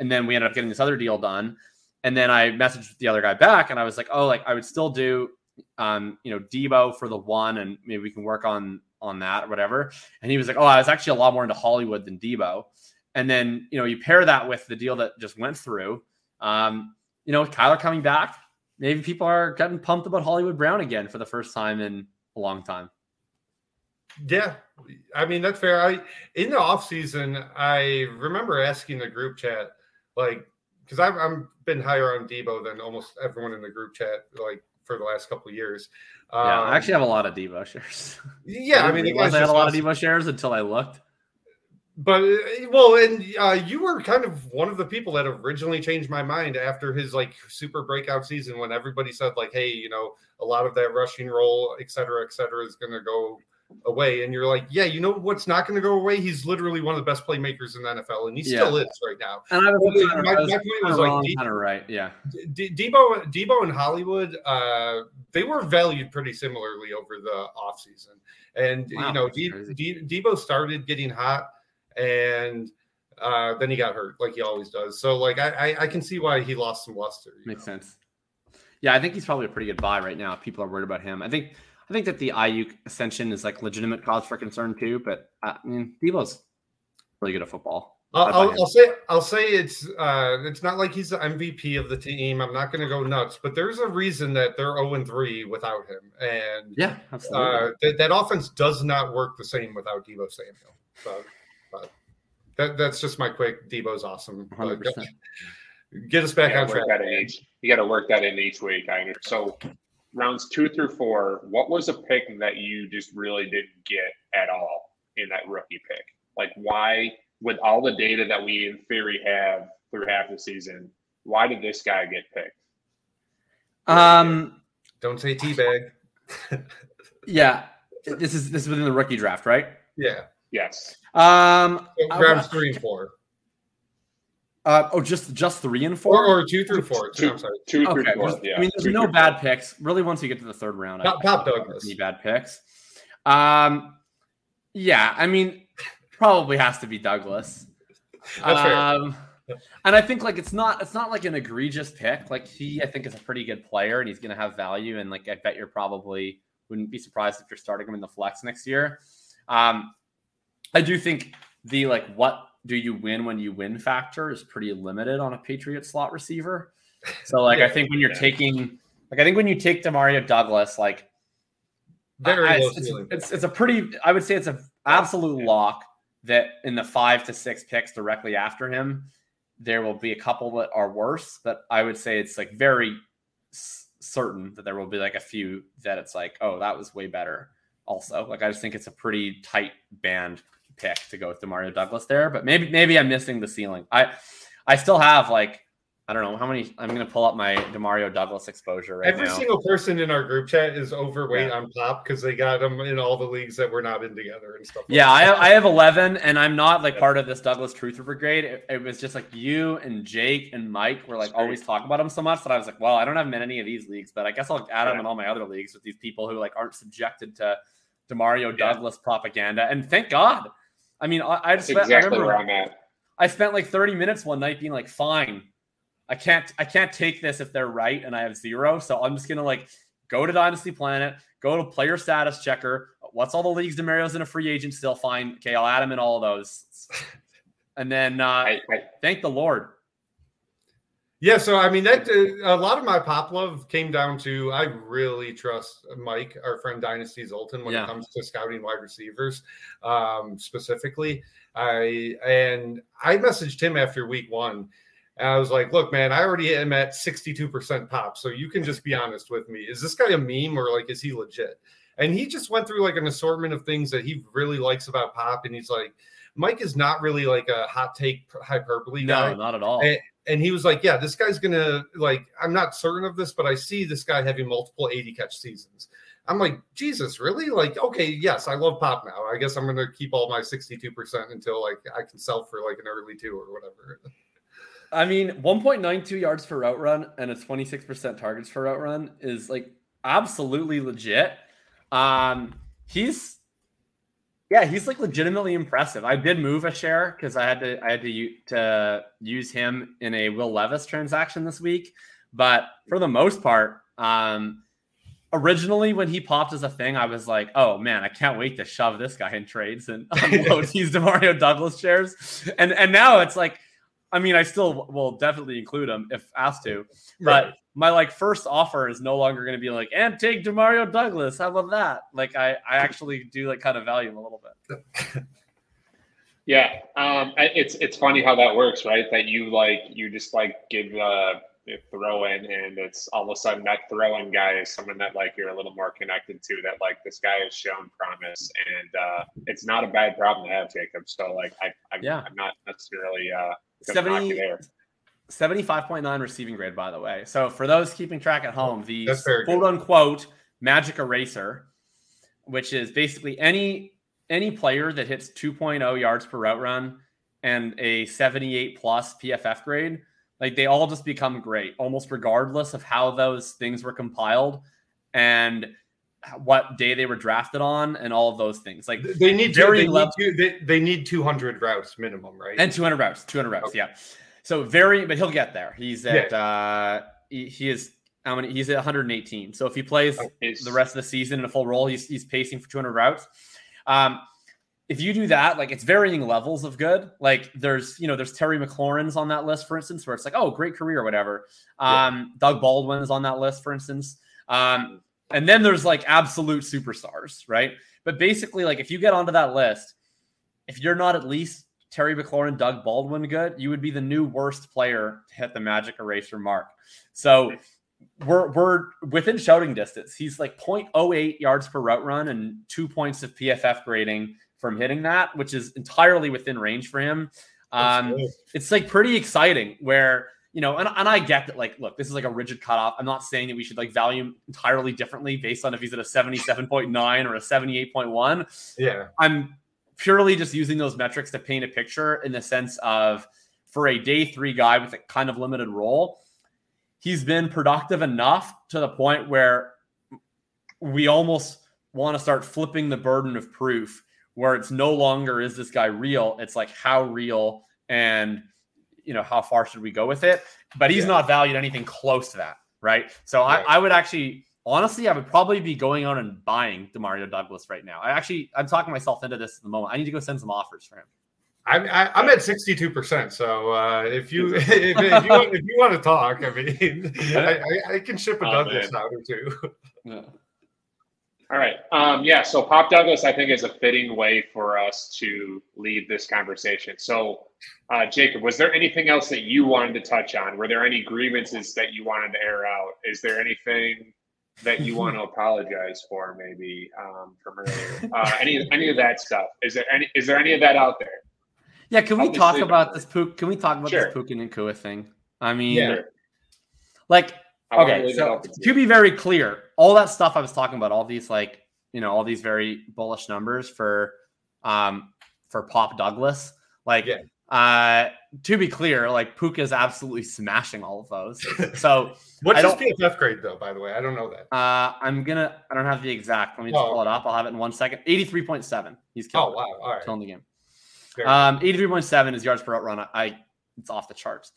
And then we ended up getting this other deal done. And then I messaged the other guy back and I was like, oh, like I would still do um, you know, Deebo for the one and maybe we can work on on that or whatever. And he was like, oh, I was actually a lot more into Hollywood than Deebo. And then, you know, you pair that with the deal that just went through. Um, you know, Kyler coming back, maybe people are getting pumped about Hollywood Brown again for the first time in a long time. yeah, I mean, that's fair. I in the off season, I remember asking the group chat, like, because I've I'm been higher on Deebo than almost everyone in the group chat, like for the last couple years. Yeah, Um, I actually have a lot of Deebo shares. yeah, I mean, I had a lot of awesome. Deebo shares until I looked. But uh, well, and uh, you were kind of one of the people that originally changed my mind after his like super breakout season when everybody said like, hey, you know, a lot of that rushing role, et cetera, et cetera, is going to go away. And you're like, yeah, you know what's not going to go away? He's literally one of the best playmakers in the NFL, and he Yeah. still is right now. And I was, my- my point was, like, wrong, De- kind of right. Yeah. D- Deebo, Deebo, and Hollywood, uh, they were valued pretty similarly over the offseason. And Wow, you know, De- De- Deebo started getting hot, and uh, then he got hurt, like he always does. So, like, I, I, I can see why he lost some luster. Makes know? sense. Yeah, I think he's probably a pretty good buy right now. if People are worried about him. I think I think that the Aiyuk ascension is like legitimate cause for concern too. But uh, I mean, Deebo's really good at football. I'll, I'll, say I'll say it's uh, it's not like he's the MVP of the team. I'm not going to go nuts, but there's a reason that they're 0 and 3 without him, and Yeah, absolutely. uh, that, that offense does not work the same without Deebo Samuel. So, but that, that's just my quick. Deebo's awesome. But 100%. Get us back You on gotta track. work that in each. You got to work that in each week. I under- so rounds two through four. What was a pick that you just really didn't get at all in that rookie pick? Like why, with all the data that we in theory have through half the season, why did this guy get picked? um, Don't say teabag. yeah, this is this is within the rookie draft, right? yeah, Yes. Um, rounds three and four, uh, oh, just just three and four. or, or two through four. Two, I'm sorry. Two okay, through four. there's- Yeah. I mean, there's two no bad four. picks really. Once you get to the third round, I Pop, Pop Douglas. any bad picks. Um, yeah, I mean, probably has to be Douglas. That's fair. um, and I think like it's not it's not like an egregious pick. Like he, I think is a pretty good player, and he's going to have value. And like I bet you're probably wouldn't be surprised if you're starting him in the flex next year. Um, I do think the like what do you win when you win factor is pretty limited on a Patriot slot receiver. So like I think when you're Yeah. taking like I think when you take Demario Douglas, like Very I- it's, it's, it's a pretty i would say it's an absolute lock that in the five to six picks directly after him there will be a couple that are worse but i would say it's like very s- certain that there will be like a few that it's like oh that was way better also. Like i just think it's a pretty tight band pick to go with demario douglas there but maybe maybe i'm missing the ceiling i i still have like i don't know how many i'm gonna pull up my demario douglas exposure right Every now single person in our group chat is overweight Yeah. on pop because they got them in all the leagues that we're not in together and stuff. like Yeah, I have, I have 11, and I'm not like part of this Douglas Truther Brigade. It, it was just like you and Jake and Mike were like That's great. always talking about him so much that I was like, well, I don't have him in any of these leagues, but I guess I'll add him Yeah. in all my other leagues with these people who like aren't subjected to Demario Yeah. Douglas propaganda. And thank God. I mean, I, I just spent, I exactly remember where I'm at. I spent like 30 minutes one night being like, fine, I can't I can't take this if they're right and I have zero. So I'm just gonna like go to Dynasty Planet, go to player status checker. What's all the leagues Demario's in a free agent still fine. Okay, I'll add him in all those. And then uh I, I, thank the Lord. Yeah, so I mean that uh, a lot of my pop love came down to I really trust Mike, our friend Dynasty Zoltan, when Yeah. it comes to scouting wide receivers, um, specifically. I and I messaged him after week one. And I was like, "Look, man, I already am at sixty-two percent pop, so you can just be honest with me. Is this guy a meme or like is he legit?" And he just went through like an assortment of things that he really likes about pop, and he's like, "Mike is not really like a hot take hyperbole guy." No, not at all. Eh, and he was like, "Yeah, this guy's gonna like. I'm not certain of this, but I see this guy having multiple 80 catch seasons." I'm like, Jesus, really? Like, okay, yes, I love pop now. I guess I'm gonna keep all my 62 percent until like I can sell for like an early two or whatever. I mean, 1.92 yards per route run and a 26% targets per route run is like absolutely legit. Um, he's yeah, he's like legitimately impressive. I did move a share because I had to I had to, u- to use him in a Will Levis transaction this week, but for the most part, um, originally when he popped as a thing, I was like, oh man, I can't wait to shove this guy in trades and unload these Demario Douglas shares, and and now it's like. I mean, I still will definitely include him if asked to, but my like first offer is no longer going to be like and take Demario Douglas. How about that? Like I I actually do like kind of value him a little bit. yeah, um, it's it's funny how that works, right? That you like you just like give uh throw in and it's all of a sudden that throw in guy is someone that like you're a little more connected to that like this guy has shown promise and uh it's not a bad problem to have Jakob so like i, I yeah i'm not necessarily uh 70, there 75.9 receiving grade by the way so for those keeping track at home the quote unquote magic eraser which is basically any any player that hits 2.0 yards per route run and a 78 plus pff grade like they all just become great, almost regardless of how those things were compiled and what day they were drafted on and all of those things. Like they need to, they, level- need to, they, they, need 200 routes minimum, right? And 200 routes, 200 routes, okay. yeah. So very, but he'll get there. He's at, yeah. uh, he, he is how many? He's at 118. So if he plays oh, the rest of the season in a full role, he's, he's pacing for 200 routes. Um, if you do that, like it's varying levels of good. Like there's, you know, there's Terry McLaurin's on that list, for instance, where it's like, oh, great career or whatever. Um, yeah. Doug Baldwin is on that list, for instance. Um, and then there's like absolute superstars, right? But basically, like if you get onto that list, if you're not at least Terry McLaurin, Doug Baldwin good, you would be the new worst player to hit the magic eraser mark. So we're we're within shouting distance. He's like 0.08 yards per route run and two points of PFF grading from hitting that, which is entirely within range for him. Um, it's like pretty exciting where, you know, and, and I get that, like, look, this is like a rigid cutoff. I'm not saying that we should like value him entirely differently based on if he's at a 77.9 or a 78.1. Yeah. I'm purely just using those metrics to paint a picture in the sense of for a day three guy with a kind of limited role, he's been productive enough to the point where we almost want to start flipping the burden of proof where it's no longer is this guy real? It's like how real and you know how far should we go with it? But he's yeah. not valued anything close to that, right? So right. I, I would actually honestly, I would probably be going out and buying Demario Douglas right now. I actually, I'm talking myself into this at the moment. I need to go send some offers for him. I'm I, am at 62 percent. So uh, if you if, if, you want, if you want to talk, I mean, I, I, I can ship a oh, Douglas out or two. Yeah. All right. Um, yeah. So Pop Douglas, I think, is a fitting way for us to lead this conversation. So, uh, Jakob, was there anything else that you wanted to touch on? Were there any grievances that you wanted to air out? Is there anything that you want to apologize for, maybe um, from earlier? Uh, any any of that stuff? Is there any? Is there any of that out there? Yeah. Can we talk about this pook? Can we talk about sure. this Puka Nacua thing? I mean, yeah. like okay, so to be very clear, all that stuff I was talking about, all these like you know, all these very bullish numbers for um for Pop Douglas, like yeah. Uh to be clear, like Puka is absolutely smashing all of those. So what's his PFF grade though? By the way, I don't know that. Uh, I'm gonna. I don't have the exact. Let me just oh. pull it up. I'll have it in one second. Eighty-three point seven. He's killing. Oh wow! All right. Killing the game. um, eighty-three point seven is yards per route run. I, I it's off the charts.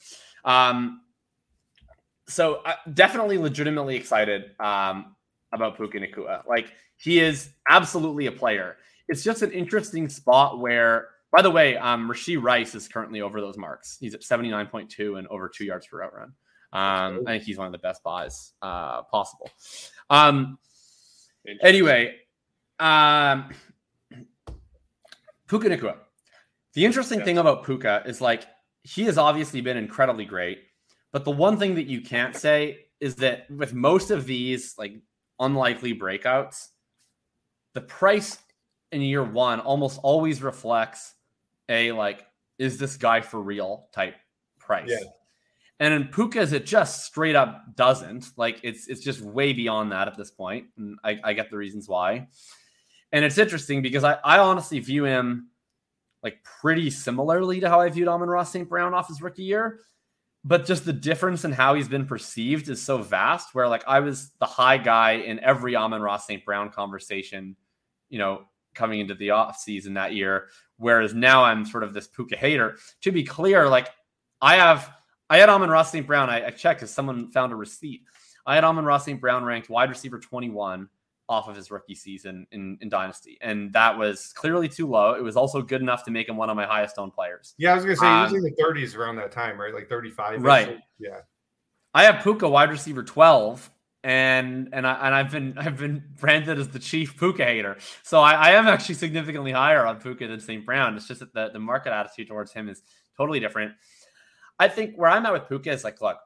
Um, so uh, definitely legitimately excited um, about Puka Nacua. Like he is absolutely a player. It's just an interesting spot where, by the way, um, Rashee Rice is currently over those marks. He's at 79.2 and over two yards per route run. Um, I think he's one of the best buys uh, possible. Um, anyway, um, Puka Nacua. The interesting thing about Puka is like he has obviously been incredibly great. But the one thing that you can't say is that with most of these like unlikely breakouts, the price in year one almost always reflects a like, is this guy for real type price. Yeah. And in Puka's, it just straight up doesn't. Like it's it's just way beyond that at this point. And I, I get the reasons why. And it's interesting because I, I honestly view him like pretty similarly to how I viewed Amon-Ra St. Brown off his rookie year but just the difference in how he's been perceived is so vast where like i was the high guy in every amon-ra st brown conversation you know coming into the off season that year whereas now i'm sort of this puka hater to be clear like i have i had amon-ra st brown i, I checked because someone found a receipt i had amon-ra st brown ranked wide receiver 21 off of his rookie season in, in Dynasty. And that was clearly too low. It was also good enough to make him one of my highest owned players. Yeah, I was going to say, um, he was in the 30s around that time, right? Like 35. Right. Yeah. I have Puka wide receiver 12 and and I and I've been I've been branded as the chief Puka hater. So I, I am actually significantly higher on Puka than St. Brown. It's just that the, the market attitude towards him is totally different. I think where I'm at with Puka is like, look,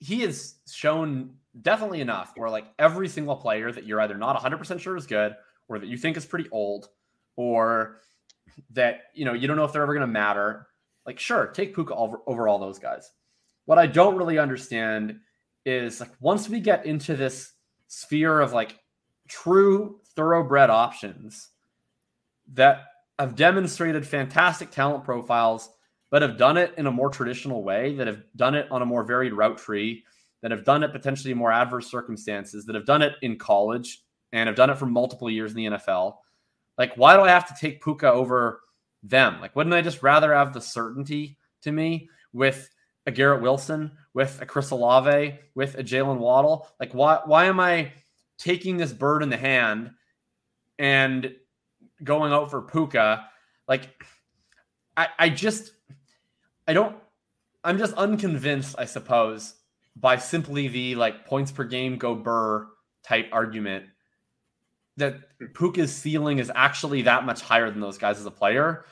he has shown definitely enough where like every single player that you're either not 100% sure is good or that you think is pretty old or that you know you don't know if they're ever going to matter like sure take puka over, over all those guys what i don't really understand is like once we get into this sphere of like true thoroughbred options that have demonstrated fantastic talent profiles but have done it in a more traditional way that have done it on a more varied route tree that have done it potentially in more adverse circumstances that have done it in college and have done it for multiple years in the NFL like, why do I have to take Puka over them? Like, wouldn't I just rather have the certainty to me with a Garrett Wilson, with a Chris Olave, with a Jalen Waddle? Like, why why am I taking this bird in the hand and going out for Puka? Like, I, I just I don't I'm just unconvinced, I suppose, by simply the like points per game go burr type argument that Puka's ceiling is actually that much higher than those guys as a player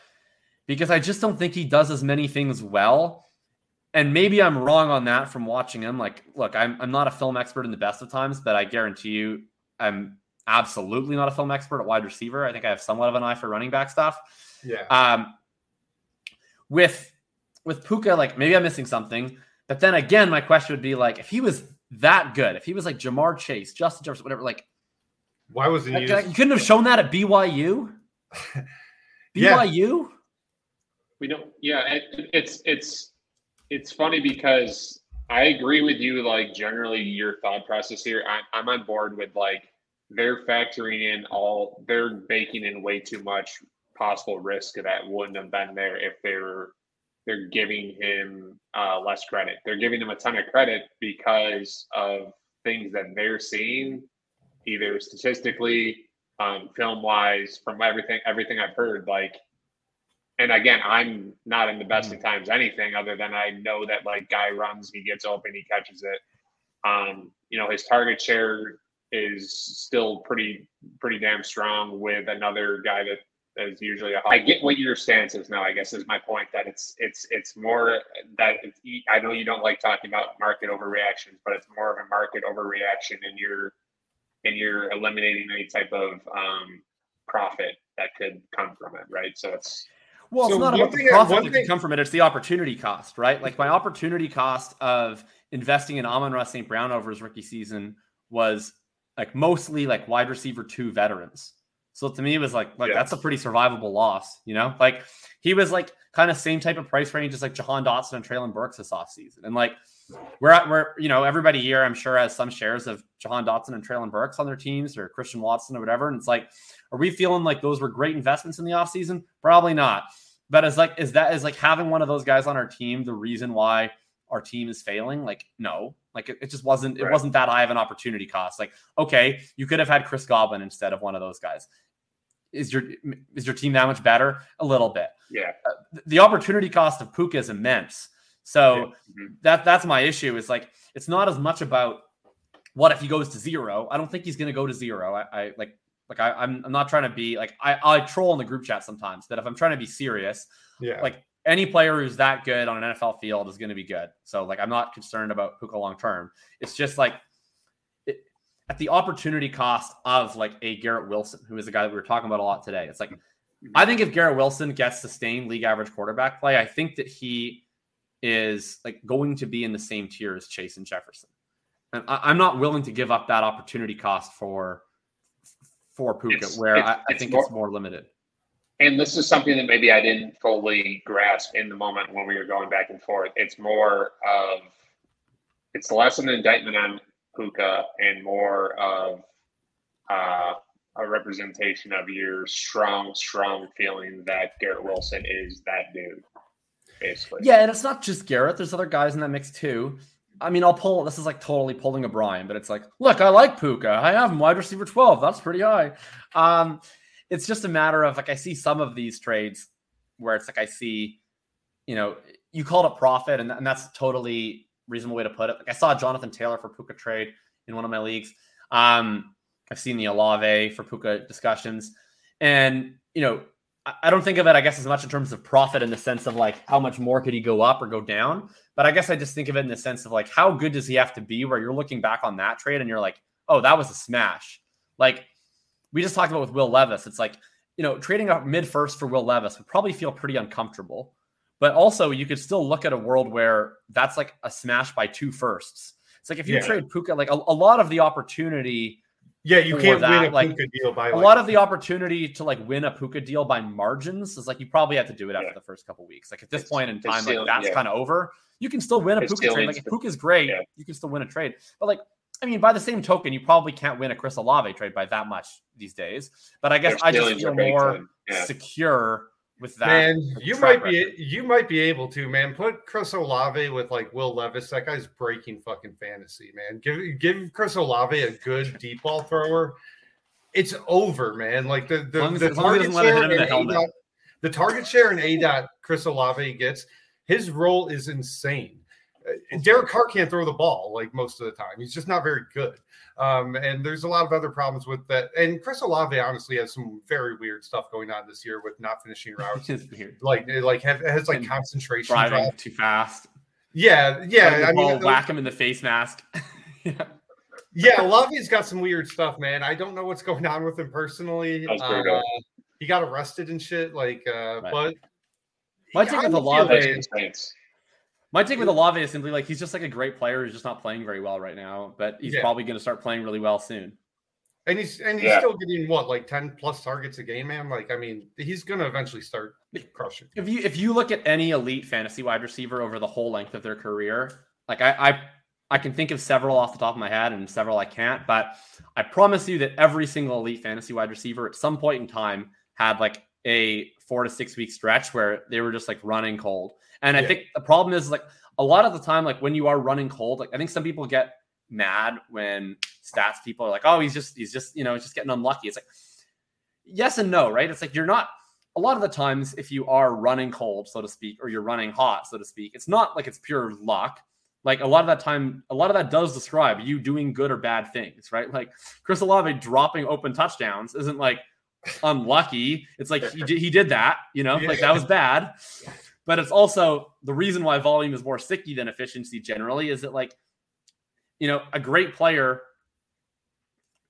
because I just don't think he does as many things well. And maybe I'm wrong on that from watching him. Like, look, I'm, I'm not a film expert in the best of times, but I guarantee you I'm absolutely not a film expert at wide receiver. I think I have somewhat of an eye for running back stuff. Yeah. Um, with with Puka, like maybe I'm missing something. But then again, my question would be like, if he was that good, if he was like Ja'Marr Chase, Justin Jefferson, whatever, like why wasn't you? You couldn't have shown that at BYU. BYU. We don't. Yeah, it, it's it's it's funny because I agree with you. Like generally, your thought process here. I, I'm on board with like they're factoring in all. They're baking in way too much possible risk that wouldn't have been there if they're they're giving him uh, less credit. They're giving him a ton of credit because of things that they're seeing either statistically, um, film wise, from everything everything I've heard. Like, and again, I'm not in the best of mm. times anything other than I know that like guy runs, he gets open, he catches it. Um, you know, his target share is still pretty pretty damn strong with another guy that is usually a. I get what your stance is now. I guess is my point that it's it's it's more that it's, I know you don't like talking about market overreactions, but it's more of a market overreaction, and you're and you're eliminating any type of um, profit that could come from it, right? So it's well, it's not about the profit that could come from it; it's the opportunity cost, right? Like my opportunity cost of investing in Amon-Ra St. Brown over his rookie season was like mostly like wide receiver two veterans. So to me, it was like, like yeah. that's a pretty survivable loss, you know? Like he was like kind of same type of price range as like Jahan Dotson and Treylon Burks this offseason. And like we're at we're you know everybody here I'm sure has some shares of Jahan Dotson and Treylon Burks on their teams or Christian Watson or whatever. And it's like, are we feeling like those were great investments in the offseason? Probably not. But as like is that is like having one of those guys on our team the reason why our team is failing? Like, no. Like it, it just wasn't it wasn't that high of an opportunity cost. Like, okay, you could have had Chris Godwin instead of one of those guys. Is your is your team that much better? A little bit. Yeah. Uh, the opportunity cost of Puka is immense. So mm-hmm. that that's my issue. Is like it's not as much about what if he goes to zero. I don't think he's going to go to zero. I, I like like I, I'm I'm not trying to be like I I troll in the group chat sometimes. That if I'm trying to be serious, yeah, like any player who's that good on an NFL field is going to be good. So like I'm not concerned about Puka long term. It's just like it, at the opportunity cost of like a Garrett Wilson, who is a guy that we were talking about a lot today. It's like. I think if Garrett Wilson gets sustained league average quarterback play, I think that he is like going to be in the same tier as Chase and Jefferson. And I, am not willing to give up that opportunity cost for for Puka, it's, where it's, I, I think more, it's more limited. And this is something that maybe I didn't fully grasp in the moment when we were going back and forth. It's more of it's less an indictment on Puka and more of uh, a representation of your strong, strong feeling that Garrett Wilson is that dude basically. Yeah, and it's not just Garrett. There's other guys in that mix too. I mean, I'll pull. This is like totally pulling a Brian, but it's like, look, I like Puka. I have him wide receiver 12. That's pretty high. Um, it's just a matter of like I see some of these trades where it's like I see, you know, you called it profit, and, and that's totally reasonable way to put it. Like I saw Jonathan Taylor for Puka trade in one of my leagues. Um, I've seen the Olave for Puka discussions, and you know, I, don't think of it, I guess, as much in terms of profit in the sense of like how much more could he go up or go down. But I guess I just think of it in the sense of like how good does he have to be where you're looking back on that trade and you're like, oh, that was a smash. Like we just talked about with Will Levis. It's like, you know, trading a mid first for Will Levis would probably feel pretty uncomfortable. But also, you could still look at a world where that's like a smash by two firsts. It's like if you Yeah. trade Puka, like a, a lot of the opportunity, Yeah, you can't that, win a like, Puka deal by a like, lot of the opportunity to like win a Puka deal by margins is like you probably have to do it after Yeah. the first couple weeks. Like at this It's- point in time, still- like that's yeah. kind of over. You can still win a Puka trade. Like if to- Puka's great, yeah. you can still win a trade. But like, I mean, by the same token, you probably can't win a Chris Olave trade by that much these days. But I guess I just feel more. Secure with that. Man, you track might be record. you might be able to, man. Put Chris Olave with like Will Levis. That guy's breaking fucking fantasy, man. Give give Chris Olave a good deep ball thrower. It's over, man. Like the the, long as- the as long as he target doesn't let it share hit in the and helmet. The target share and A dot Chris Olave gets, his role is insane. Uh, Derek Carr can't throw the ball like most of the time. He's just not very good. Um, and there's a lot of other problems with that. And Chris Olave honestly has some very weird stuff going on this year with not finishing routes It's weird. like like have, has like And concentration Driving drop. too fast. Yeah, Letting yeah. the I ball mean, whack him in the face mask. yeah. yeah. Lavi's got some weird stuff, man. I don't know what's going on with him personally. That's. Uh, he got arrested and shit. Like, uh, Right. but My take I with would Olave- My take with Olave is simply like he's just like a great player who's just not playing very well right now, but he's Yeah. probably going to start playing really well soon. and he's and he's Yeah. still getting what like ten plus targets a game, man. Like, I mean, he's gonna eventually start crushing. If you if you look at any elite fantasy wide receiver over the whole length of their career, like I I, I can think of several off the top of my head and several I can't, but I promise you that every single elite fantasy wide receiver at some point in time had like a four to six week stretch where they were just like running cold. And I Yeah. think the problem is like a lot of the time, like when you are running cold, like I think some people get mad when stats people are like, oh, he's just he's just you know he's just getting unlucky. It's like yes and no, right? It's like you're not a lot of the times if you are running cold, so to speak, or you're running hot, so to speak, it's not like it's pure luck. Like a lot of that time, a lot of that does describe you doing good or bad things, right? Like Chris Olave dropping open touchdowns isn't like unlucky. It's like he did, he did that, you know, like that was bad. But it's also the reason why volume is more sticky than efficiency generally is that like, you know, a great player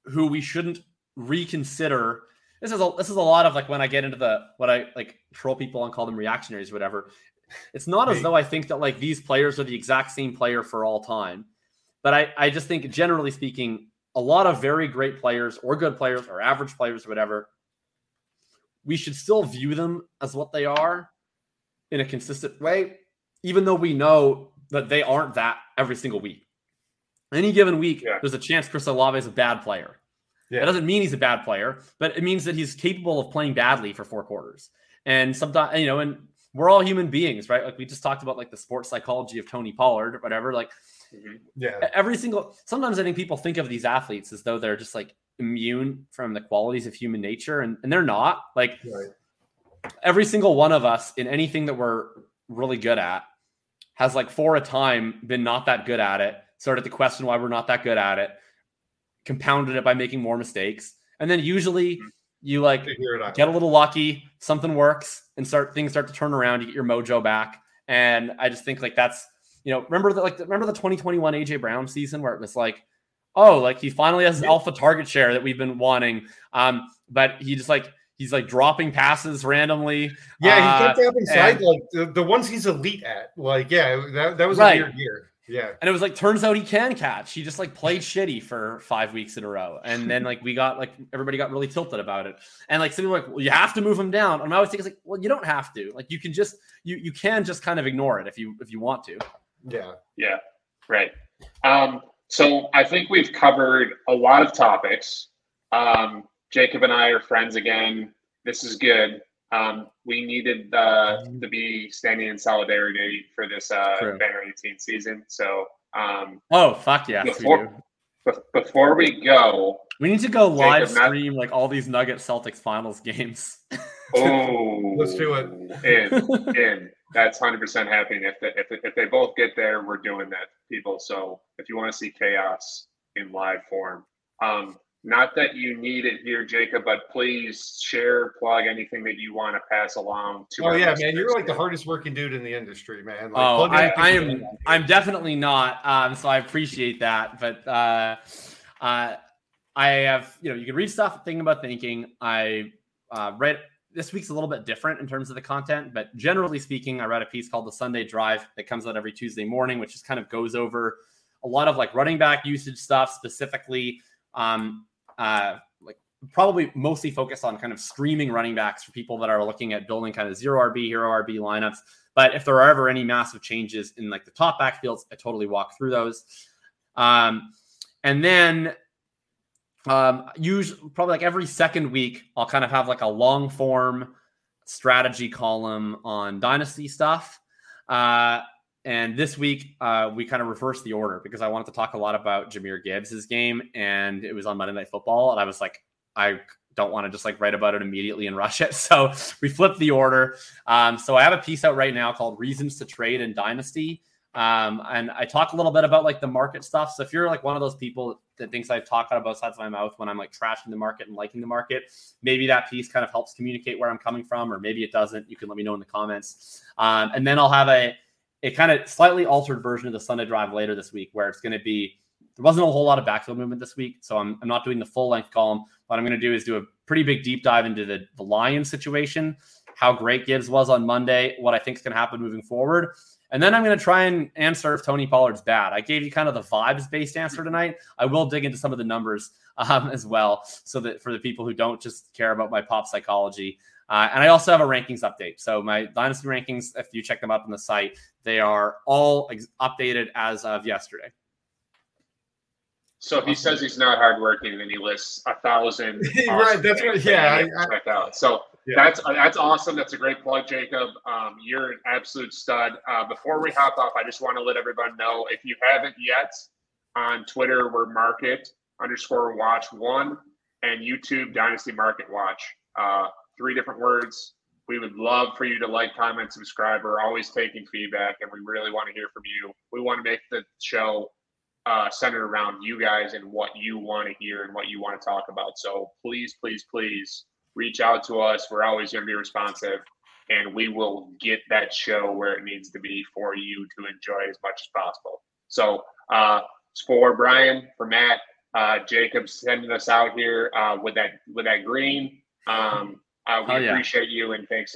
who we shouldn't reconsider. This is a this is a lot of like when I get into the what I like troll people and call them reactionaries, or whatever. It's not as though I think that like these players are the exact same player for all time, but I I just think generally speaking, a lot of very great players or good players or average players or whatever, we should still view them as what they are in a consistent way, even though we know that they aren't that every single week. Any given week, Yeah. there's a chance Chris Olave is a bad player. Yeah. That doesn't mean he's a bad player, but it means that he's capable of playing badly for four quarters. And sometimes, you know, and we're all human beings, right? Like we just talked about like the sports psychology of Tony Pollard or whatever. Like Mhm. Yeah, every single sometimes I think people think of these athletes as though they're just like immune from the qualities of human nature, and, and they're not. Like right. Every single one of us in anything that we're really good at has like for a time been not that good at it, started to question why we're not that good at it, compounded it by making more mistakes. And then usually you like it out. get a little lucky, something works, and start things start to turn around. You get your mojo back, and I just think like that's you know remember the like remember the 2021 AJ Brown season where it was like oh like he finally has his alpha target share that we've been wanting, um, but he just like he's like dropping passes randomly. Yeah, he Uh, kept up inside and- like the, the ones he's elite at. Like, yeah, that, that was Right. a weird year. Yeah. And it was like, turns out he can catch. He just like played shitty for five weeks in a row. And then like we got like everybody got really tilted about it. And like some people were like, well, you have to move him down. And I always think it's like, well, you don't have to. Like you can just you you can just kind of ignore it if you if you want to. Yeah. Yeah, right. Um, so I think we've covered a lot of topics. Um, Jakob and I are friends again. This is good. Um, we needed uh, to be standing in solidarity for this uh, True. Banner 18 season. So um, Oh fuck yes, we Before- do. be- before we go, We need to go live Jakob, not- stream like all these Nugget Celtics finals games. oh, Let's do it. In, in. that's hundred percent happening. If they, if if they both get there, we're doing that, people. So if you want to see chaos in live form, um, not that you need it here, Jakob, but please share, plug anything that you want to pass along to. Oh our yeah, man, you're like the hardest working dude in the industry, man. Like, oh, plug I, I am. I'm definitely not. Um, so I appreciate that. But uh, uh, I have, you know, you can read stuff thinking about thinking. I uh, read this week's a little bit different in terms of the content, but generally speaking, I read a piece called the Sunday Drive that comes out every Tuesday morning, which just kind of goes over a lot of like running back usage stuff, specifically, um, uh, like probably mostly focused on kind of streaming running backs for people that are looking at building kind of zero RB, hero RB lineups. But if there are ever any massive changes in like the top backfields, I totally walk through those. Um, and then um, usually probably like every second week, I'll kind of have like a long form strategy column on dynasty stuff. Uh, and this week, uh, we kind of reversed the order because I wanted to talk a lot about Jahmyr Gibbs' game, and it was on Monday Night Football, and I was like, I don't want to just like write about it immediately and rush it. So we flipped the order. Um, so I have a piece out right now called "Reasons to Trade in Dynasty." Um, and I talk a little bit about like the market stuff. So if you're like one of those people that thinks I talk out of both sides of my mouth when I'm like trashing the market and liking the market, maybe that piece kind of helps communicate where I'm coming from, or maybe it doesn't. You can let me know in the comments. Um, and then I'll have a a kind of slightly altered version of the Sunday drive later this week, where it's going to be there wasn't a whole lot of backfield movement this week, so I'm, I'm not doing the full length column. What I'm going to do is do a pretty big deep dive into the the Lions situation, how great Gibbs was on Monday, what I think is going to happen moving forward. And then I'm going to try and answer if Tony Pollard's bad. I gave you kind of the vibes based answer tonight. I will dig into some of the numbers um, as well, so that for the people who don't just care about my pop psychology. Uh, and I also have a rankings update. So my dynasty rankings, if you check them up on the site, they are all ex- updated as of yesterday. So if he says he's not hardworking, and he lists a thousand. Right, that's things what- yeah, you have to I- check out. So Yeah. that's that's awesome. That's a great plug, Jakob. Um, you're an absolute stud. Uh, before we hop off, I just want to let everyone know if you haven't yet on Twitter, we're market underscore watch one and YouTube Dynasty Market Watch. Uh, three different words. We would love for you to like, comment, subscribe. We're always taking feedback, and we really want to hear from you. We want to make the show uh, centered around you guys and what you want to hear and what you want to talk about. So please, please, please reach out to us. We're always going to be responsive, and we will get that show where it needs to be for you to enjoy as much as possible. So uh, for Brian, for Matt, uh, Jakob sending us out here uh, with that with that green. Um, uh, we Oh, yeah. appreciate you and thanks